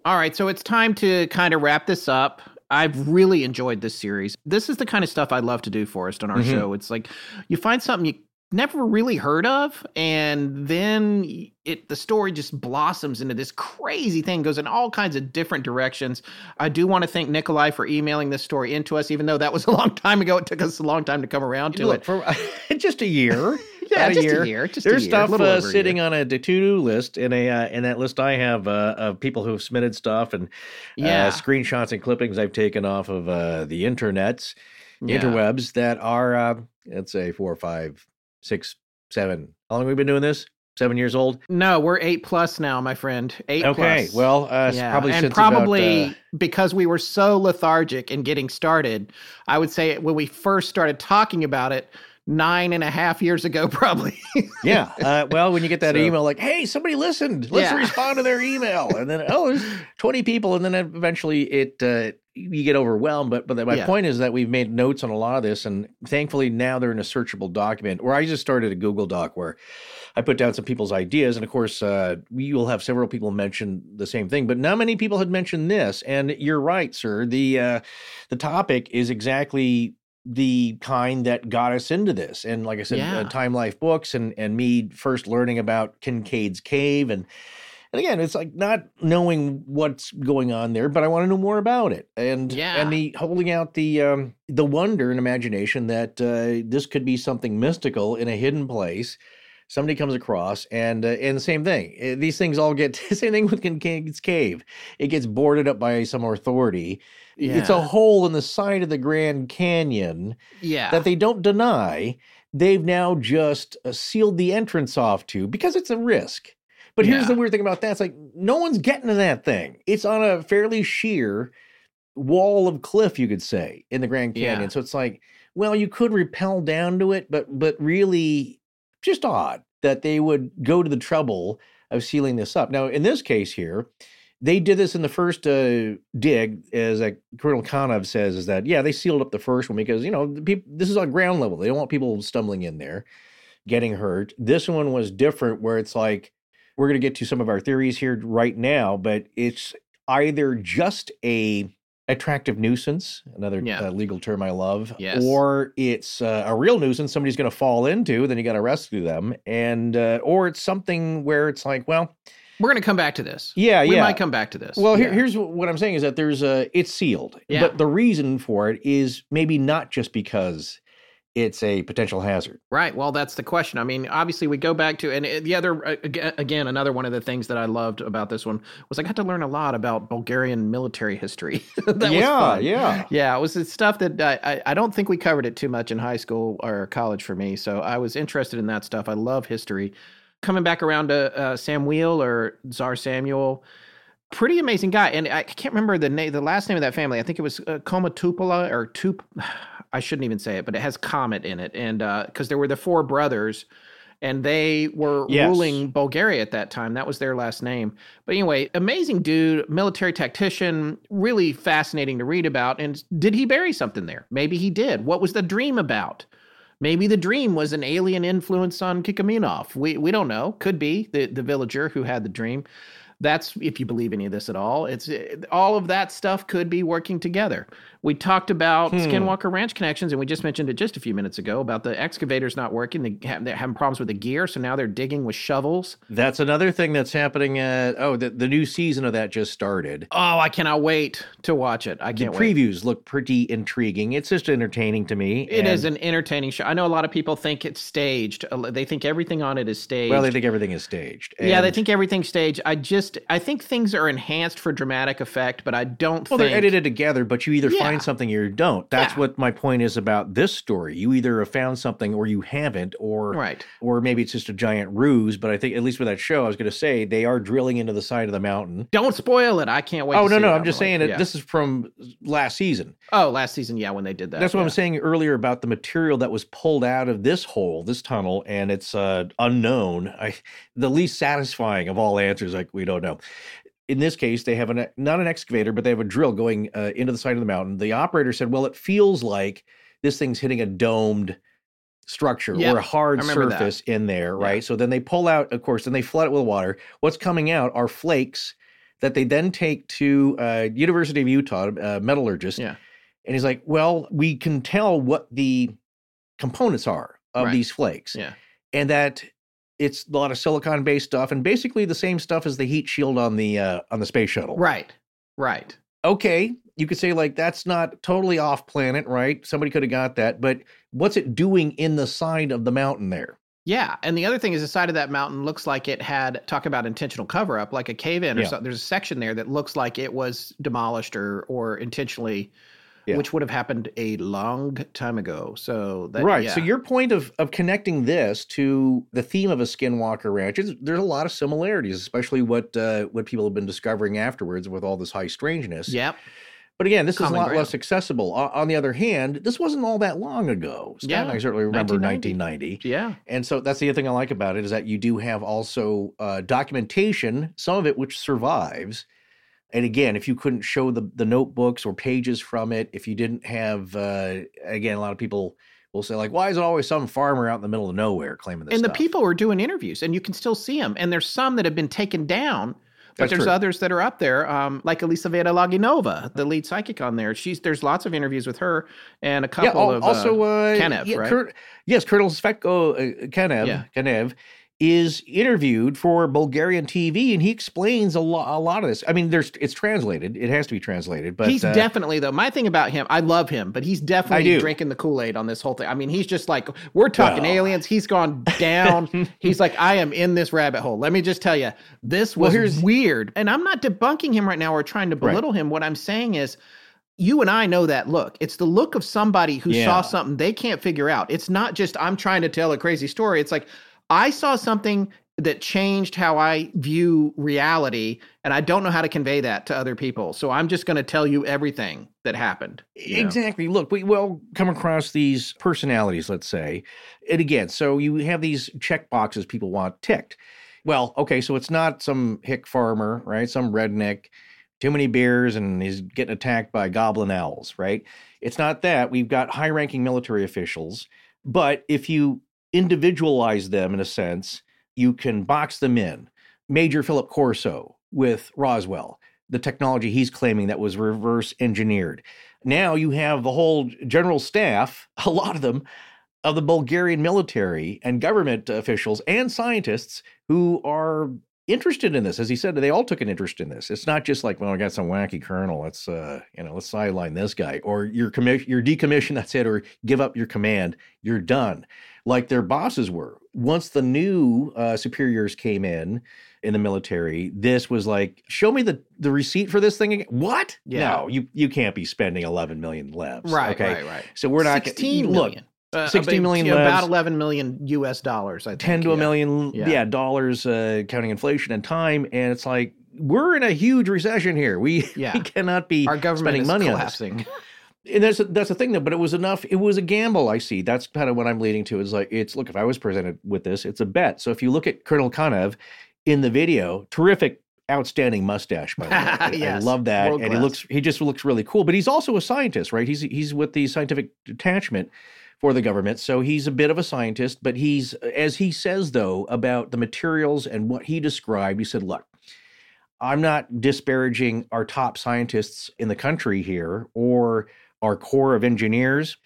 All right, so it's time to kind of wrap this up. I've really enjoyed this series. This is the kind of stuff I love to do, Forrest, on our Mhm. show. It's like you find something you never really heard of, and then it the story just blossoms into this crazy thing, goes in all kinds of different directions. I do want to thank Nikolai for emailing this story into us, even though that was a long time ago. It took us a long time to come around to Look, it. for just a year. Yeah, just a year, just a There's year, stuff little uh, over a sitting on a to-do list in a uh, in that list I have uh, of people who have submitted stuff and Yeah. uh, screenshots and clippings I've taken off of uh, the internets, Yeah. interwebs that are uh, let's say four, five, six, seven. How long have we been doing this? Seven years old. No, we're eight plus now, my friend. Eight Okay, plus. well, uh, s- probably and since about, probably uh, because we were so lethargic in getting started. I would say when we first started talking about it, nine and a half years ago, probably. yeah. Uh, well, when you get that So- email like, "Hey, somebody listened. Let's Yeah. respond to their email," and then oh, there's 20 people, and then eventually it uh, you get overwhelmed. But but my Yeah. point is that we've made notes on a lot of this, and thankfully now they're in a searchable document. Where I just started a Google Doc where I put down some people's ideas, and of course, uh, we will have several people mention the same thing. But not many people had mentioned this, and you're right, sir. The uh, the topic is exactly the kind that got us into this. And like I said, Yeah. uh, Time Life books and and me first learning about Kincaid's cave and and again, it's like not knowing what's going on there, but I want to know more about it. And Yeah. and the holding out the um the wonder and imagination that uh, this could be something mystical in a hidden place somebody comes across and uh, and the same thing Uh, these things all get same thing with Kincaid's cave it gets boarded up by some authority it's a hole in the side of the grand canyon Yeah. that they don't deny they've now just uh, sealed the entrance off to because it's a risk but here's Yeah. the weird thing about that it's like no one's getting to that thing it's on a fairly sheer wall of cliff you could say in the grand Yeah. canyon so it's like well you could rappel down to it but but really just odd that they would go to the trouble of sealing this up now in this case here they did this in the first uh, dig as uh, colonel Kanev says is that yeah they sealed up the first one because you know this is on ground level they don't want people stumbling in there getting hurt this one was different where it's like we're going to get to some of our theories here right now but it's either just a attractive nuisance another Yeah. uh, legal term i love Yes. or it's uh, a real nuisance somebody's going to fall into then you got to rescue them and uh, or it's something where it's like well We're going to come back to this. yeah we yeah We might come back to this. well here, Yeah. here's what i'm saying is that there's a it's sealed Yeah. but the reason for it is maybe not just because it's a potential hazard Right. Well, that's the question. I mean, obviously, we go back to, and uh, the other, uh, again, another one of the things that I loved about this one was I got to learn a lot about Bulgarian military history. that Yeah, yeah. Yeah. It was the stuff that I, I, I don't think we covered it too much in high school or college for me. So I was interested in that stuff. I love history. Coming back around to uh, Samuel or Czar Samuel. Pretty amazing guy, and I can't remember the name, the last name of that family. I think it was uh, Komatupola or Tup. I shouldn't even say it, but it has Comet in it, and because there were the four brothers, and they were Yes. ruling Bulgaria at that time. That was their last name. But anyway, amazing dude, military tactician, really fascinating to read about. And did he bury something there? Maybe he did. What was the dream about? Maybe the dream was an alien influence on Kikaminov. We we don't know. Could be the the villager who had the dream. That's if you believe any of this at all. It's it, all of that stuff could be working together. We talked about Hmm. Skinwalker Ranch connections, and we just mentioned it just a few minutes ago about the excavators not working. They have, they're having problems with the gear, so now they're digging with shovels. That's another thing that's happening at oh the, the new season of that just started. Oh, I cannot wait to watch it. I can't wait. previews look pretty intriguing. It's just entertaining to me. It is and- an entertaining show. I know a lot of people think it's staged. They think everything on it is staged. well, they think everything is staged. yeah, they think everything's staged. I just I think things are enhanced for dramatic effect, but I don't Well, think they're edited together, but you either Yeah. find something or you don't. That's Yeah. what my point is about this story. You either have found something or you haven't, or Right. or maybe it's just a giant ruse. But I think at least with that show, I was going to say they are drilling into the side of the mountain. Don't spoil it. I can't wait. oh no, no, it. I'm just saying that yeah. this is from last season. Oh, last season, yeah, when they did that. That's what. I'm saying earlier about the material that was pulled out of this hole, this tunnel, and it's uh, unknown. I, the least satisfying of all answers, like we don't know. In this case, they have an not an excavator, but they have a drill going uh, into the side of the mountain. The operator said, "Well, it feels like this thing's hitting a domed structure Yep, or a hard remember that. surface in there, right?" So then they pull out, of course, then they flood it with water. What's coming out are flakes that they then take to uh, University of Utah uh, metallurgist. Yeah. And he's like, well, we can tell what the components are of Right. these flakes. Yeah. And that it's a lot of silicon based stuff and basically the same stuff as the heat shield on the uh, on the space shuttle. Right. Right. Okay, you could say like that's not totally off planet, right? Somebody could have got that, but what's it doing in the side of the mountain there? Yeah, and the other thing is the side of that mountain looks like it had talk about intentional cover up, like a cave in or Yeah. something. There's a section there that looks like it was demolished or or intentionally, Yeah. which would have happened a long time ago. So that right. yeah. So your point of of connecting this to the theme of a Skinwalker Ranch is there's a lot of similarities, especially what uh, what people have been discovering afterwards with all this high strangeness. Yep. But again, this Common is a lot ground. less accessible. O- on the other hand, this wasn't all that long ago. Scott Yeah, I certainly remember 1990. 1990. Yeah. And so that's the other thing I like about it is that you do have also uh, documentation, some of it which survives. And again, if you couldn't show the the notebooks or pages from it, if you didn't have, uh, again, a lot of people will say like, "Why is it always some farmer out in the middle of nowhere claiming this?" and the stuff? people were doing interviews, and you can still see them. And there's some that have been taken down, but That's there's true. others that are up there, um, like Elisaveta Laginova, the lead psychic on there. She's there's lots of interviews with her and a couple al- of also uh, uh, Kanev, yeah, right? Kurt, yes, Colonel Tsvetko uh, Kanev, Yeah. Kanev is interviewed for Bulgarian TV, and he explains a lot, a lot of this. I mean, there's it's translated; it has to be translated. But he's uh, definitely though. My thing about him, I love him, but he's definitely drinking the Kool Aid on this whole thing. I mean, he's just like we're talking Well. aliens. He's gone down. he's like, I am in this rabbit hole. Let me just tell you, this Well, was here's- weird. And I'm not debunking him right now or trying to Right. belittle him. What I'm saying is. You and I know that look. It's the look of somebody who Yeah. saw something they can't figure out. It's not just I'm trying to tell a crazy story. It's like I saw something that changed how I view reality, and I don't know how to convey that to other people. So I'm just going to tell you everything that happened. you know? Exactly. Look, we will come across these personalities, let's say. And again, so you have these check boxes people want ticked. Well, okay, so it's not some hick farmer, right? Some redneck, too many beers, and he's getting attacked by goblin owls, right? It's not that. We've got high ranking military officials. But if you individualize them in a sense, you can box them in. Major Philip Corso with Roswell, the technology he's claiming that was reverse engineered. Now you have the whole general staff, a lot of them, of the Bulgarian military and government officials and scientists who are interested in this. As he said, they all took an interest in this. It's not just like, well, I got some wacky colonel. Let's, uh, you know, let's sideline this guy, or you're commission, you're decommissioned. That's it, or give up your command. You're done, like their bosses were. Once the new uh, superiors came in in the military, this was like, show me the the receipt for this thing again. What? Yeah. No, you you can't be spending 11 million levs. Right, okay? right, right. So we're not 16 look. million. Uh, 16 about- million about 11 million US dollars, I think. 10 to a million Yeah. yeah, dollars uh, counting inflation and time and it's like we're in a huge recession here we, Yeah. we cannot be Our government spending is money collapsing. on this and that's that's the thing though but it was enough it was a gamble i see. That's kind of what i'm leading to is like it's look if i was presented with this it's a bet. So if you look at colonel kanev in the video terrific outstanding mustache by the way. I- i love that world and he looks he just looks really cool but he's also a scientist right? He's he's with the scientific detachment for the government. So he's a bit of a scientist, but he's, as he says, though, about the materials and what he described, he said, look, I'm not disparaging our top scientists in the country here or our core of engineers.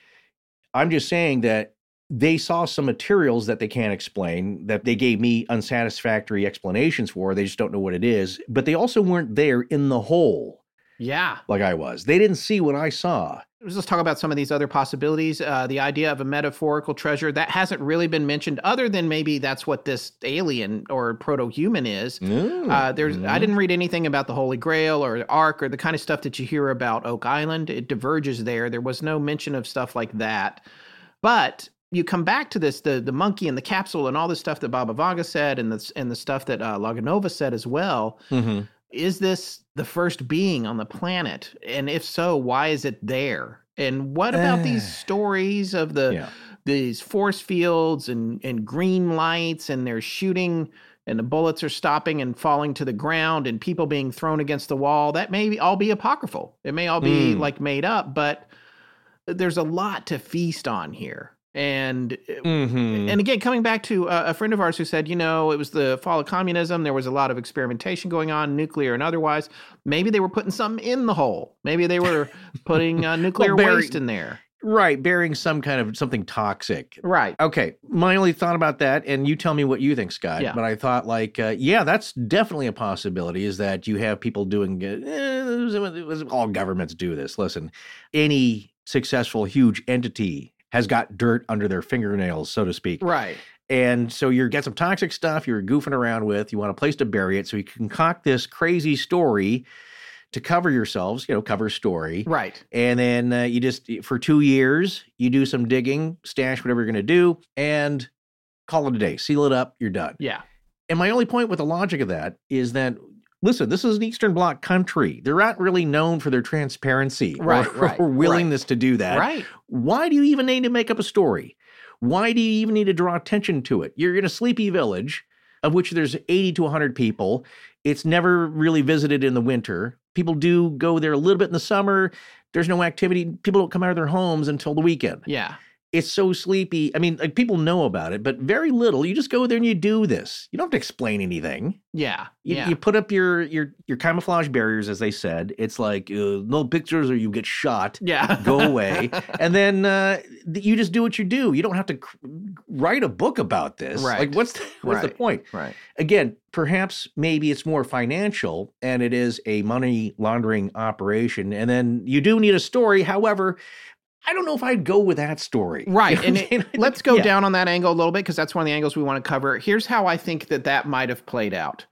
I'm just saying that they saw some materials that they can't explain, that they gave me unsatisfactory explanations for. They just don't know what it is. But they also weren't there in the hole Yeah. like I was. They didn't see what I saw. Let's talk about some of these other possibilities. Uh, the idea of a metaphorical treasure that hasn't really been mentioned, other than maybe that's what this alien or proto-human is. Uh, there's, I didn't read anything about the Holy Grail or the Ark or the kind of stuff that you hear about Oak Island. It diverges there. There was no mention of stuff like that. But you come back to this the the monkey and the capsule and all the stuff that Baba Vanga said and the and the stuff that uh, Laganova said as well. Mm-hmm. Is this the first being on the planet? And if so, why is it there? And what about these Eh. stories of the Yeah. these force fields and and green lights and they're shooting and the bullets are stopping and falling to the ground and people being thrown against the wall? That may all be apocryphal. It may all be Mm. like made up, but there's a lot to feast on here. And Mhm. and again, coming back to uh, a friend of ours who said, you know, it was the fall of communism. There was a lot of experimentation going on, nuclear and otherwise. Maybe they were putting something in the hole. Maybe they were putting uh, nuclear Barry- waste in there. Right, bearing some kind of something toxic. Right. Okay. My only thought about that, and you tell me what you think, Scott. Yeah. But I thought, like, uh, yeah, that's definitely a possibility. Is that you have people doing uh, eh, all governments do this. Listen, any successful huge entity has got dirt under their fingernails, so to speak. Right. And so you get some toxic stuff you're goofing around with. You want a place to bury it. So you concoct this crazy story to cover yourselves, you know, cover story. Right. And then uh, you just, for two years, you do some digging, stash whatever you're going to do, and call it a day. Seal it up, you're done. Yeah. And my only point with the logic of that is that, listen, this is an Eastern Bloc country. They're not really known for their transparency or- Right, or, right, right. willingness to do that. Right. Why do you even need to make up a story? Why do you even need to draw attention to it? You're in a sleepy village of which there's 80 to 100 people. It's never really visited in the winter. People do go there a little bit in the summer. There's no activity. People don't come out of their homes until the weekend. Yeah. It's so sleepy. I mean, like people know about it, but very little. You just go there and you do this. You don't have to explain anything. Yeah. You, yeah. you put up your your your camouflage barriers, as they said. It's like uh, no pictures or you get shot. Yeah. go away, and then uh, you just do what you do. You don't have to cr- write a book about this. Right. Like, what's the, what's the point? Right. Again, perhaps maybe it's more financial, and it is a money laundering operation, and then you do need a story. However. I don't know if I'd go with that story. Right. You know And what I'm saying? it, let's go Yeah. down on that angle a little bit because that's one of the angles we want to cover. Here's how I think that that might have played out.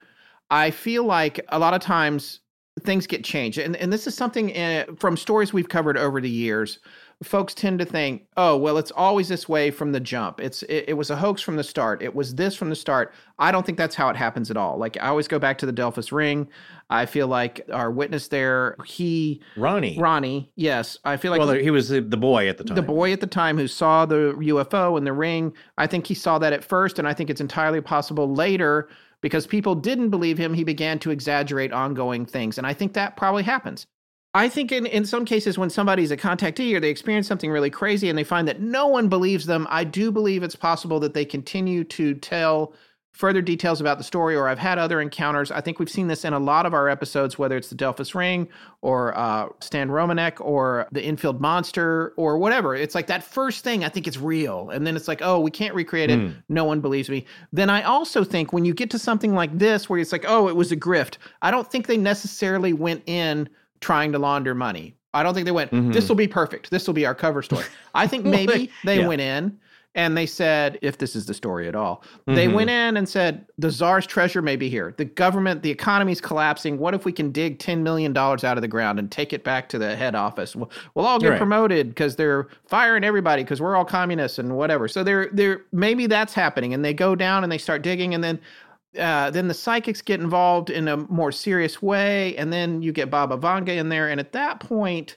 I feel like a lot of times things get changed. And, and this is something uh, from stories we've covered over the years. Folks tend to think, oh, well, it's always this way from the jump. It's it, it was a hoax from the start. It was this from the start. I don't think that's how it happens at all. Like I always go back to the Delphos ring. I feel like our witness there, he Ronnie. Ronnie, yes. I feel like well, he was the, the boy at the time. the boy at the time who saw the UFO in the ring, I think he saw that at first, and I think it's entirely possible later because people didn't believe him, he began to exaggerate ongoing things. And I think that probably happens. I think in, in some cases, when somebody's a contactee or they experience something really crazy and they find that no one believes them, I do believe it's possible that they continue to tell further details about the story, or I've had other encounters. I think we've seen this in a lot of our episodes, whether it's the Delphos Ring or uh, Stan Romanek or the Enfield Monster or whatever. It's like that first thing, I think it's real. And then it's like, oh, we can't recreate it. Hmm. No one believes me. Then I also think when you get to something like this, where it's like, oh, it was a grift, I don't think they necessarily went in trying to launder money. I don't think they went, Mhm. this will be perfect. This will be our cover story. I think maybe they Yeah. went in and they said, if this is the story at all, they Mhm. went in and said, the czar's treasure may be here. The government, the economy's collapsing. What if we can dig $10 million out of the ground and take it back to the head office? We'll, we'll all get Right. promoted because they're firing everybody because we're all communists and whatever. So they're, they're, maybe that's happening. And they go down and they start digging and then uh, then the psychics get involved in a more serious way, and then you get Baba Vanga in there, and at that point,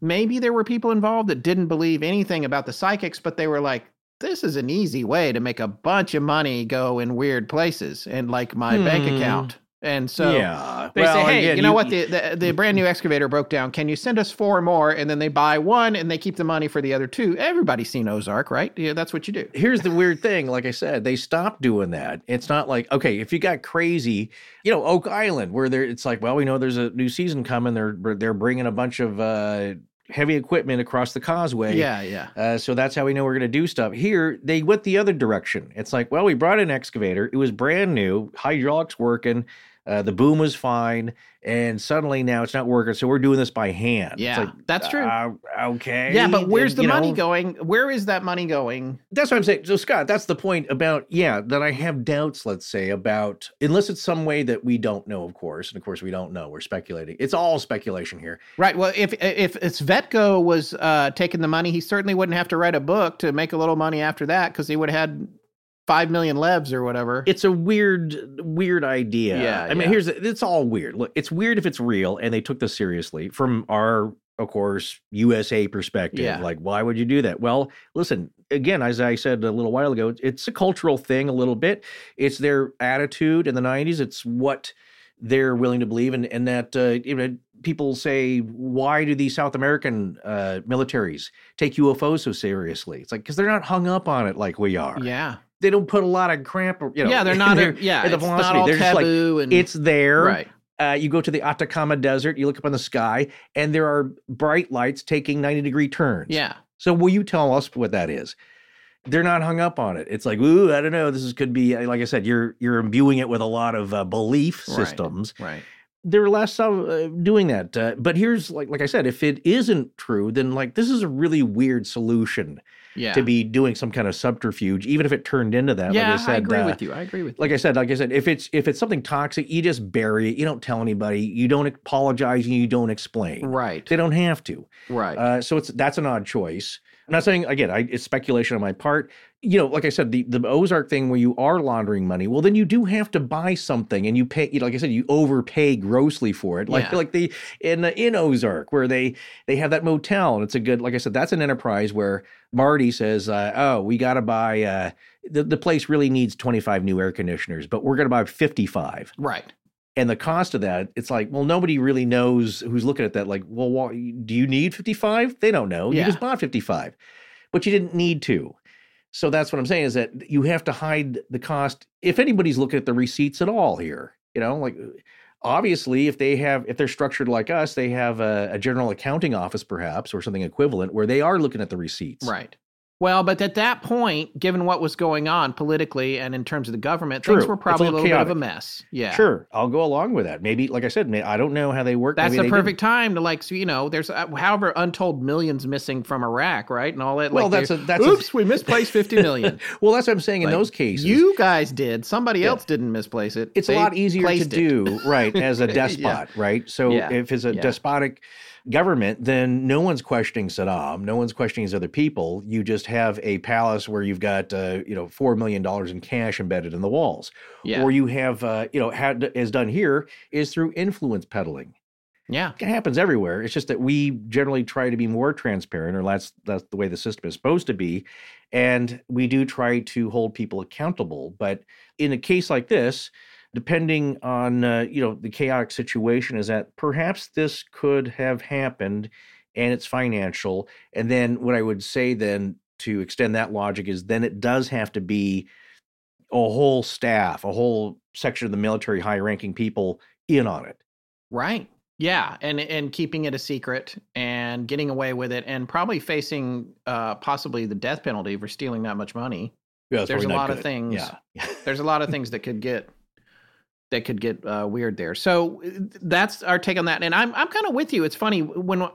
maybe there were people involved that didn't believe anything about the psychics, but they were like, "This is an easy way to make a bunch of money go in weird places, and like my bank Hmm. account." And so Yeah. they Well, say, "Hey, again, you know you- what? The, the the brand new excavator broke down. Can you send us four more?" And then they buy one, and they keep the money for the other two. Everybody's seen Ozark, right? Yeah, that's what you do. here's the weird thing like i said they stopped doing that it's not like okay if you got crazy you know oak island where there it's like well we know there's a new season coming they're they're bringing a bunch of uh heavy equipment across the causeway Yeah, yeah. uh, so that's how we know we're going to do stuff here they went the other direction it's like well we brought an excavator it was brand new hydraulics working uh, the boom was fine and suddenly now it's not working so we're doing this by hand Yeah, like, that's true. uh, okay Yeah, but where's And, the money know, going? Where is that money going? that's what I'm saying. So, Scott, that's the point about, yeah, that I have doubts, let's say, about, unless it's some way that we don't know, of course. And of course, we don't know. We're speculating. It's all speculation here. Right. Well, if if Tsvetko was uh, taking the money, he certainly wouldn't have to write a book to make a little money after that because he would have had five million levs or whatever. It's a weird, weird idea. Yeah, I mean, here's, it's all weird. Look, it's weird if it's real and they took this seriously from our, of course, USA perspective. Yeah. Like, why would you do that? Well, listen, again, as I said a little while ago, it's a cultural thing a little bit. It's their attitude in the 90s. It's what they're willing to believe. And, and that, uh, you know, people say, why do these South American uh, militaries take UFOs so seriously? It's like, because they're not hung up on it like we are. yeah. They don't put a lot of cramp, you know. Yeah, they're not their- yeah, the it's not all They're just like, and- it's there. Right. Uh, you go to the Atacama Desert, you look up in the sky, and there are bright lights taking 90 degree turns. Yeah. So will you tell us what that is? They're not hung up on it. It's like, ooh, I don't know. This is could be like I said. You're you're imbuing it with a lot of uh, belief Right. systems. Right. They're less of uh, doing that. Uh, but here's like like I said, if it isn't true, then like this is a really weird solution Yeah. to be doing some kind of subterfuge, even if it turned into that. yeah, like I said, agree uh, with you. I agree with you. like I said, like I said, if it's if it's something toxic, you just bury it. You don't tell anybody. You don't apologize. And you don't explain. Right. They don't have to. Right. Uh, so it's that's an odd choice. I'm not saying again. I, it's speculation on my part. You know, like I said, the the Ozark thing where you are laundering money. Well, then you do have to buy something, and you pay. You know, like I said, you overpay grossly for it. Like Yeah. like the in in Ozark where they they have that motel, and it's a good. Like I said, that's an enterprise where Marty says, uh, "Oh, we got to buy." Uh, the the place really needs 25 new air conditioners, but we're going to buy 55 right. and the cost of that it's like well nobody really knows who's looking at that like well why, do you need 55 they don't know Yeah. you just bought 55 but you didn't need to. So that's what I'm saying is that you have to hide the cost. If anybody's looking at the receipts at all here, you know, like uh, obviously if they have if they're structured like us, they have a, a general accounting office perhaps or something equivalent where they are looking at the receipts. Right. Well, but at that point, given what was going on politically and in terms of the government, True. things were It's a probably a little little bit of a mess. Yeah. Sure, I'll go along with that. Maybe, like I said, I don't know how they work. That's Maybe the perfect time to like, so, you know, there's uh, however untold millions missing from Iraq, right, and all that. Well, like, that's a- that's a- oops, we misplaced fifty million. well, that's what I'm saying. in those cases, you guys did. Somebody Yeah. else didn't misplace it. it's They a lot easier to it. do, right, as a Yeah. despot, right? So Yeah. if it's a Yeah. despotic government, then no one's questioning Saddam, no one's questioning his other people. You just have a palace where you've got, uh, you know, four million dollars in cash embedded in the walls, Yeah. or you have, uh, you know, had as done here is through influence peddling. Yeah. It happens everywhere. It's just that we generally try to be more transparent, or that's that's the way the system is supposed to be, and we do try to hold people accountable. But in a case like this, depending on uh, you know the chaotic situation, is that perhaps this could have happened, and it's financial. And then what I would say then to extend that logic is then it does have to be a whole staff, a whole section of the military, high-ranking people in on it. Right. Yeah, and and keeping it a secret and getting away with it, and probably facing uh, possibly the death penalty for stealing that much money. Yeah, there's a lot of things. Yeah. there's a lot of things that could get that could get uh, weird there. So that's our take on that. And I'm I'm kind of with you. It's funny when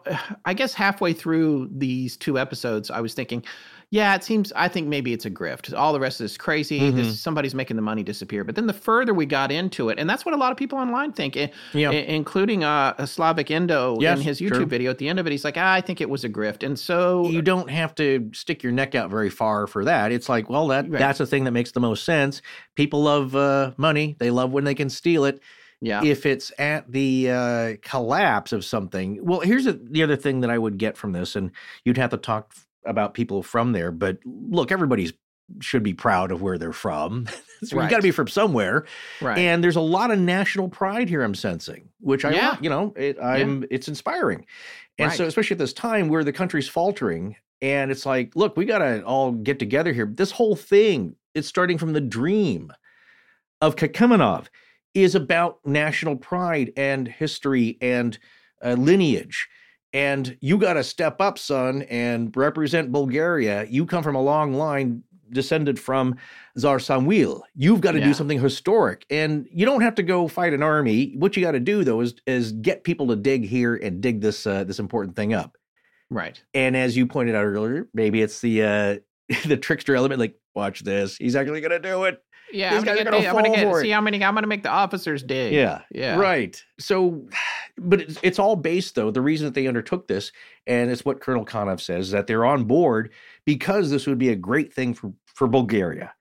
I guess halfway through these two episodes, I was thinking, yeah, it seems. I think maybe it's a grift. All the rest of this is crazy. Mhm. This somebody's making the money disappear. But then the further we got into it, and that's what a lot of people online think, Yeah. i- including uh, Slavic Indo Yes, in his YouTube true. video at the end of it. He's like, ah, I think it was a grift. And so you don't have to stick your neck out very far for that. It's like, well, that Right. that's the thing that makes the most sense. People love uh, money; they love when they can steal it. Yeah. If it's at the uh, collapse of something, well, here's a, the other thing that I would get from this, and you'd have to talk about people from there. But look, everybody's should be proud of where they're from. so Right. You got to be from somewhere, Right. And there's a lot of national pride here. I'm sensing, which I, Yeah. you know, it, I'm it's inspiring. And so, especially at this time where the country's faltering, and it's like, look, we got to all get together here. This whole thing, it's starting from the dream of Kakimanov, is about national pride and history and uh, lineage. And you got to step up, son, and represent Bulgaria. You come from a long line descended from Tsar Samuil. You've got to Yeah. do something historic. And you don't have to go fight an army. What you got to do, though, is, is get people to dig here and dig this uh, this important thing up. right. And as you pointed out earlier, maybe it's the uh, the trickster element. Like, watch this. He's actually going to do it. Yeah, These I'm gonna, get gonna I'm gonna get see how many I'm gonna make the officers dig. Yeah. Yeah. Right. So, but it's, it's all based, though. The reason that they undertook this, and it's what Colonel Kanev says, that they're on board because this would be a great thing for, for Bulgaria,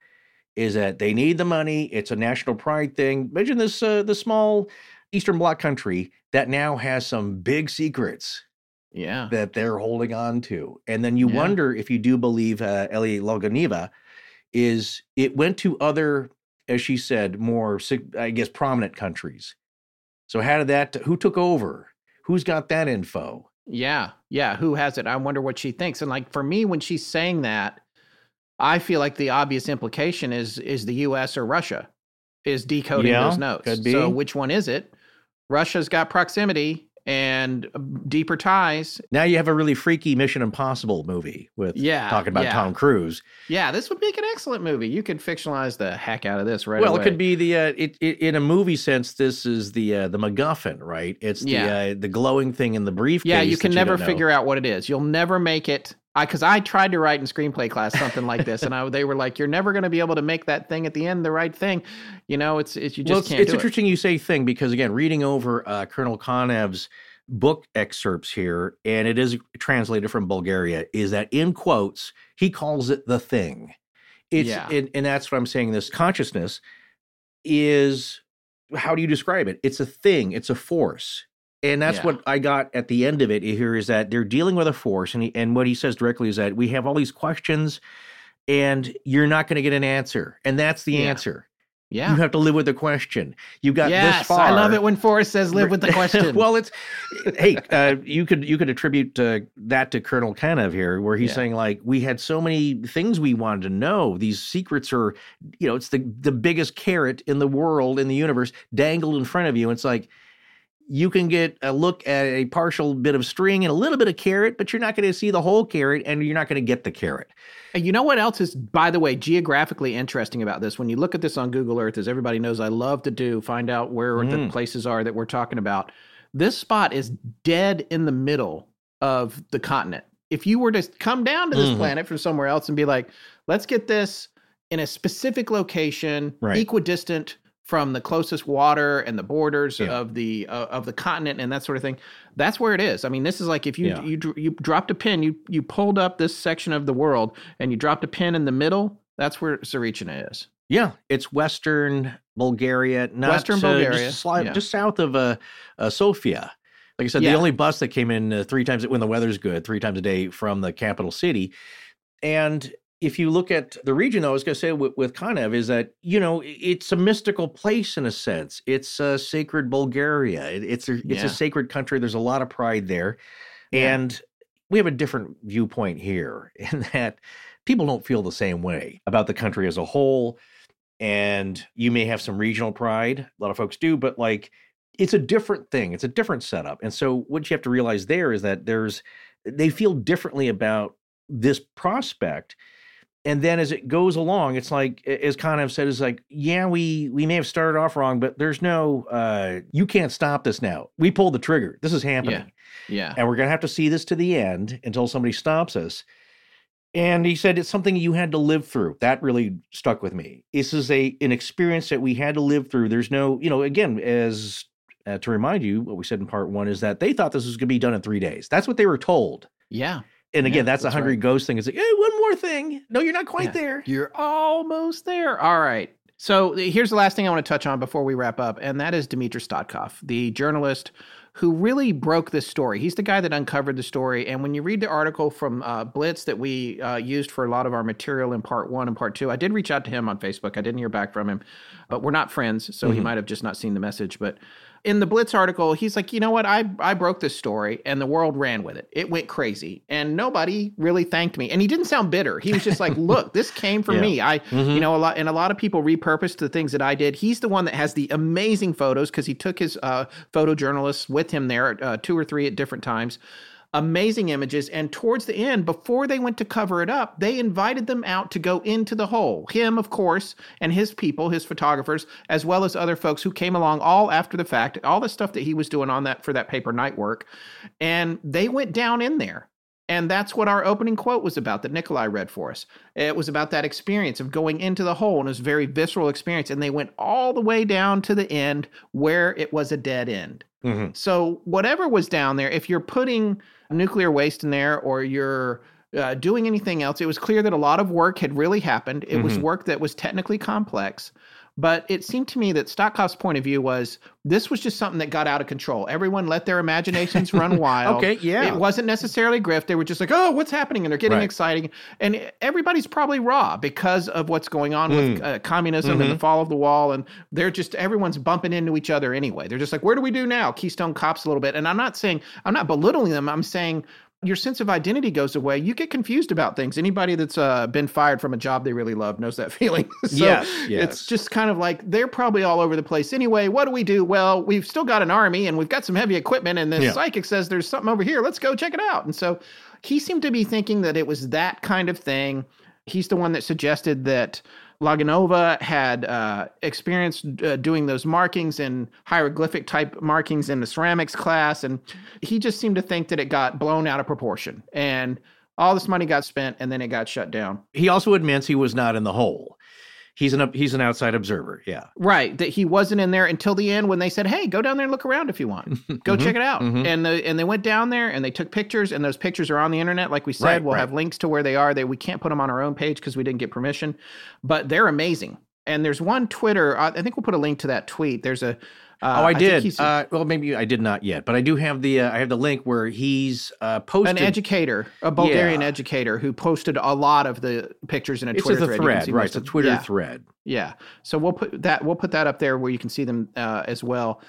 is that they need the money. It's a national pride thing. Imagine this, uh, the small Eastern Bloc country that now has some big secrets Yeah. that they're holding on to. And then you Yeah. wonder if you do believe uh, Eli Laganova is it went to other, as she said, more, I guess, prominent countries. So how did that, who took over? Who's got that info? Yeah. Yeah. Who has it? I wonder what she thinks. And like for me, when she's saying that, I feel like the obvious implication is is the US or Russia is decoding Yeah, those notes. could be. So which one is it? Russia's got proximity and uh, deeper ties. Now you have a really freaky Mission Impossible movie with Yeah, talking about yeah. Tom Cruise. Yeah, this would make an excellent movie. You could fictionalize the heck out of this right well, away. it could be the uh, it, it in a movie sense. This is the uh, the MacGuffin, right? It's the Yeah. uh, the glowing thing in the briefcase. Yeah, you can never figure out what it is. You'll never make it. I because I tried to write in screenplay class something like this, and I they were like, "You're never going to be able to make that thing at the end the right thing." You know, it's it's you just well, it's, can't it's interesting you say thing because again, reading over uh, Colonel Kanev's book excerpts here, and it is translated from Bulgaria, is that in quotes he calls it the thing. It's Yeah. and, and that's what I'm saying. This consciousness is how do you describe it? It's a thing. It's a force. And that's Yeah. what I got at the end of it here is that they're dealing with a force. And, he, and what he says directly is that we have all these questions and you're not going to get an answer. And that's the Yeah. answer. Yeah. You have to live with the question. You got yes, this far. I love it when Forrest says live with the question. well, it's hey, uh, you could you could attribute uh, that to Colonel Kanev here, where he's Yeah. saying like we had so many things we wanted to know. These secrets are, you know, it's the the biggest carrot in the world in the universe dangled in front of you. And It's like you can get a look at a partial bit of string and a little bit of carrot, but you're not going to see the whole carrot, and you're not going to get the carrot. And you know what else is, by the way, geographically interesting about this? When you look at this on Google Earth, as everybody knows, I love to do, find out where the Mm. places are that we're talking about. This spot is dead in the middle of the continent. If you were to come down to this Mhm. planet from somewhere else and be like, let's get this in a specific location, Right. equidistant from the closest water and the borders Yeah. of the uh, of the continent and that sort of thing. That's where it is. I mean, this is like if you Yeah. you you dropped a pin, you you pulled up this section of the world and you dropped a pin in the middle. That's where Tsarichina is. Yeah, it's Western Bulgaria, not Western Bulgaria, just, sli- yeah. just south of uh, uh, Sofia. Like I said, the only bus that came in uh, three times when the weather's good, three times a day from the capital city. And if you look at the region, though, I was going to say with, with Kanev is that you know it's a mystical place in a sense. It's a sacred Bulgaria. It- it's a, it's Yeah. a sacred country. There's a lot of pride there, Yeah. and we have a different viewpoint here in that people don't feel the same way about the country as a whole. And you may have some regional pride. A lot of folks do, but like it's a different thing. It's a different setup. And so what you have to realize there is that there's they feel differently about this prospect. And then as it goes along, it's like as Kanev said, is like, yeah, we we may have started off wrong, but there's no uh you can't stop this now. We pulled the trigger. This is happening Yeah. and we're going to have to see this to the end until somebody stops us. And he said it's something you had to live through. That really stuck with me. This is a an experience that we had to live through. There's no, you know, again, as uh, to remind you, what we said in part one is that they thought this was going to be done in three days. That's what they were told. Yeah. And again, Yeah, that's a hungry right. ghost thing. It's like, hey, one more thing. No, you're not quite Yeah. there. You're almost there. All right. So here's the last thing I want to touch on before we wrap up, and that is Dmitry Stotkov, the journalist who really broke this story. He's the guy that uncovered the story. And when you read the article from uh, Blitz that we uh, used for a lot of our material in part one and part two, I did reach out to him on Facebook. I didn't hear back from him, but we're not friends, so he Mhm. might have just not seen the message. But in the Blitz article, he's like, you know what? I I broke this story, and the world ran with it. It went crazy, and nobody really thanked me. And he didn't sound bitter. He was just like, look, this came from Yeah. me. I, Mhm. you know, a lot, and a lot of people repurposed the things that I did. He's the one that has the amazing photos because he took his uh, photojournalists with him there, uh, two or three at different times. Amazing images. And towards the end, before they went to cover it up, they invited them out to go into the hole. Him, of course, and his people, his photographers, as well as other folks who came along all after the fact, all the stuff that he was doing on that for that paper night work. And they went down in there. And that's what our opening quote was about that Nikolai read for us. It was about that experience of going into the hole, and it was a very visceral experience. And they went all the way down to the end where it was a dead end. Mhm. So, whatever was down there, if you're putting nuclear waste in there or you're uh, doing anything else, it was clear that a lot of work had really happened. It was Mhm. work that was technically complex. But it seemed to me that Stockhoff's point of view was this was just something that got out of control. Everyone let their imaginations run wild. Okay, yeah. It wasn't necessarily grift. They were just like, oh, what's happening? And they're getting Right. exciting. And everybody's probably raw because of what's going on with Mm. uh, communism and the Mhm. fall of the wall. And they're just, everyone's bumping into each other anyway. They're just like, where do we do now? Keystone Cops a little bit. And I'm not saying, I'm not belittling them. I'm saying, your sense of identity goes away. You get confused about things. Anybody that's uh, been fired from a job they really love knows that feeling. so Yes, it's just kind of like they're probably all over the place anyway. What do we do? Well, we've still got an army and we've got some heavy equipment, and the Yeah. psychic says there's something over here. Let's go check it out. And so he seemed to be thinking that it was that kind of thing. He's the one that suggested that Laganova had uh, experienced uh, doing those markings and hieroglyphic type markings in the ceramics class. And he just seemed to think that it got blown out of proportion. And all this money got spent and then it got shut down. He also admits he was not in the hole. He's an he's an outside observer. Yeah. Right, that he wasn't in there until the end when they said, "Hey, go down there and look around if you want. Go Mhm, check it out." mhm. And the, and they went down there and they took pictures, and those pictures are on the internet. Like we said, Right, we'll right. have links to where they are. They we can't put them on our own page because we didn't get permission, but they're amazing. And there's one Twitter. I I think we'll put a link to that tweet. There's a Uh, oh, I, did. he's uh, well, maybe I did not yet, but I do have the uh, I have the link where he's uh, posted an educator, a Bulgarian Yeah. educator who posted a lot of the pictures in a It's Twitter a thread. Thread, right? It's a Twitter yeah. thread. Yeah. So we'll put that we'll put that up there where you can see them uh, as well.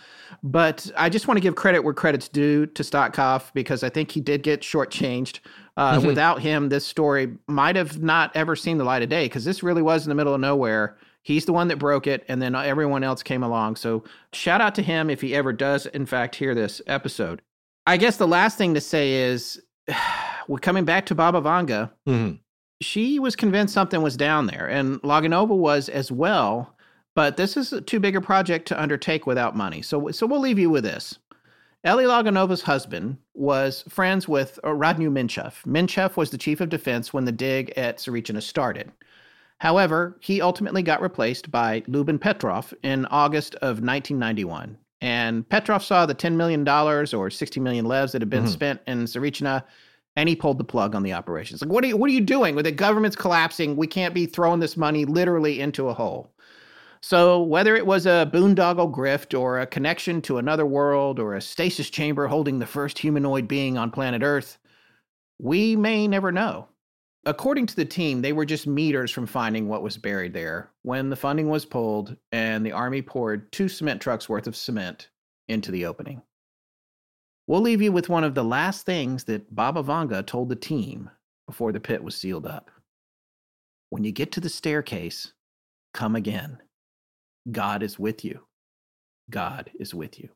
But I just want to give credit where credit's due to Stotkoff because I think he did get shortchanged. Uh, Mhm. Without him, this story might have not ever seen the light of day because this really was in the middle of nowhere. He's the one that broke it, and then everyone else came along. So shout out to him if he ever does, in fact, hear this episode. I guess the last thing to say is we're coming back to Baba Vanga Mhm. she was convinced something was down there, and Laganova was as well. But this is a too big a project to undertake without money. So, so we'll leave you with this. Eli Laganova's husband was friends with uh, Radnyu Minchev. Minchev was the chief of defense when the dig at Tsarichina started. However, he ultimately got replaced by Lyuben Petrov in August of 1991. And Petrov saw the $10 million or 60 million levs that had been Mhm. spent in Tsarichina, and he pulled the plug on the operations. Like, what are you, what are you doing? With the government's collapsing, we can't be throwing this money literally into a hole. So, whether it was a boondoggle grift or a connection to another world or a stasis chamber holding the first humanoid being on planet Earth, we may never know. According to the team, they were just meters from finding what was buried there when the funding was pulled and the Army poured two cement trucks worth of cement into the opening. We'll leave you with one of the last things that Baba Vanga told the team before the pit was sealed up. When you get to the staircase, come again. God is with you. God is with you.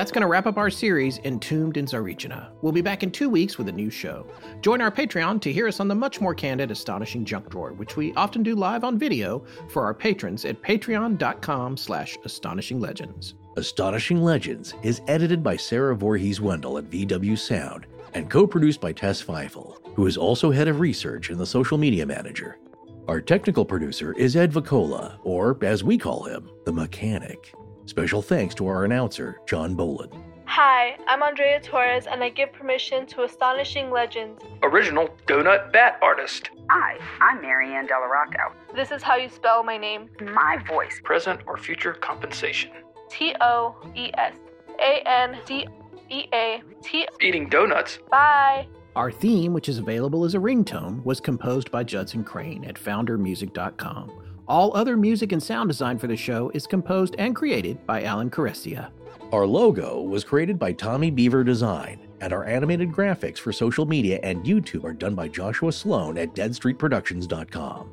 That's going to wrap up our series, Entombed in Tsarichina. We'll be back in two weeks with a new show. Join our Patreon to hear us on the much more candid, astonishing junk drawer, which we often do live on video for our patrons at patreon.com slash astonishinglegends. Astonishing Legends is edited by Sarah Voorhees Wendell at VW Sound and co produced by Tess Feifel, who is also head of research and the social media manager. Our technical producer is Ed Vicola, or as we call him, the mechanic. Special thanks to our announcer, John Boland. Hi, I'm Andrea Torres, and I give permission to Astonishing Legends. Original Donut Bat Artist. Hi, I'm Marianne Delarocco. This is how you spell my name My voice. Present or future compensation. T O E S A N D E A T. Eating donuts. Bye. Our theme, which is available as a ringtone, was composed by Judson Crane at foundermusic.com. All other music and sound design for the show is composed and created by Alan Carestia. Our logo was created by Tommy Beaver Design, and our animated graphics for social media and YouTube are done by Joshua Sloan at deadstreetproductions.com.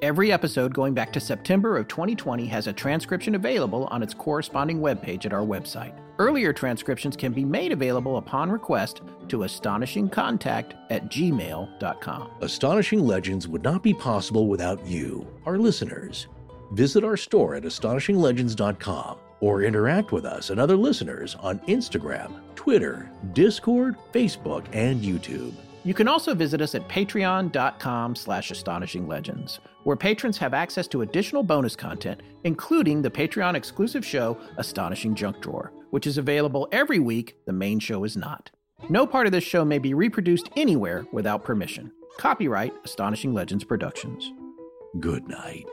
Every episode going back to September of 2020 has a transcription available on its corresponding webpage at our website. Earlier transcriptions can be made available upon request to astonishingcontact at gmail.com. Astonishing Legends would not be possible without you, our listeners. Visit our store at astonishinglegends.com or interact with us and other listeners on Instagram, Twitter, Discord, Facebook, and YouTube. You can also visit us at patreon.com slash astonishinglegends, where patrons have access to additional bonus content, including the Patreon exclusive show Astonishing Junk Drawer, which is available every week. The main show is not. No part of this show may be reproduced anywhere without permission. Copyright Astonishing Legends Productions. Good night.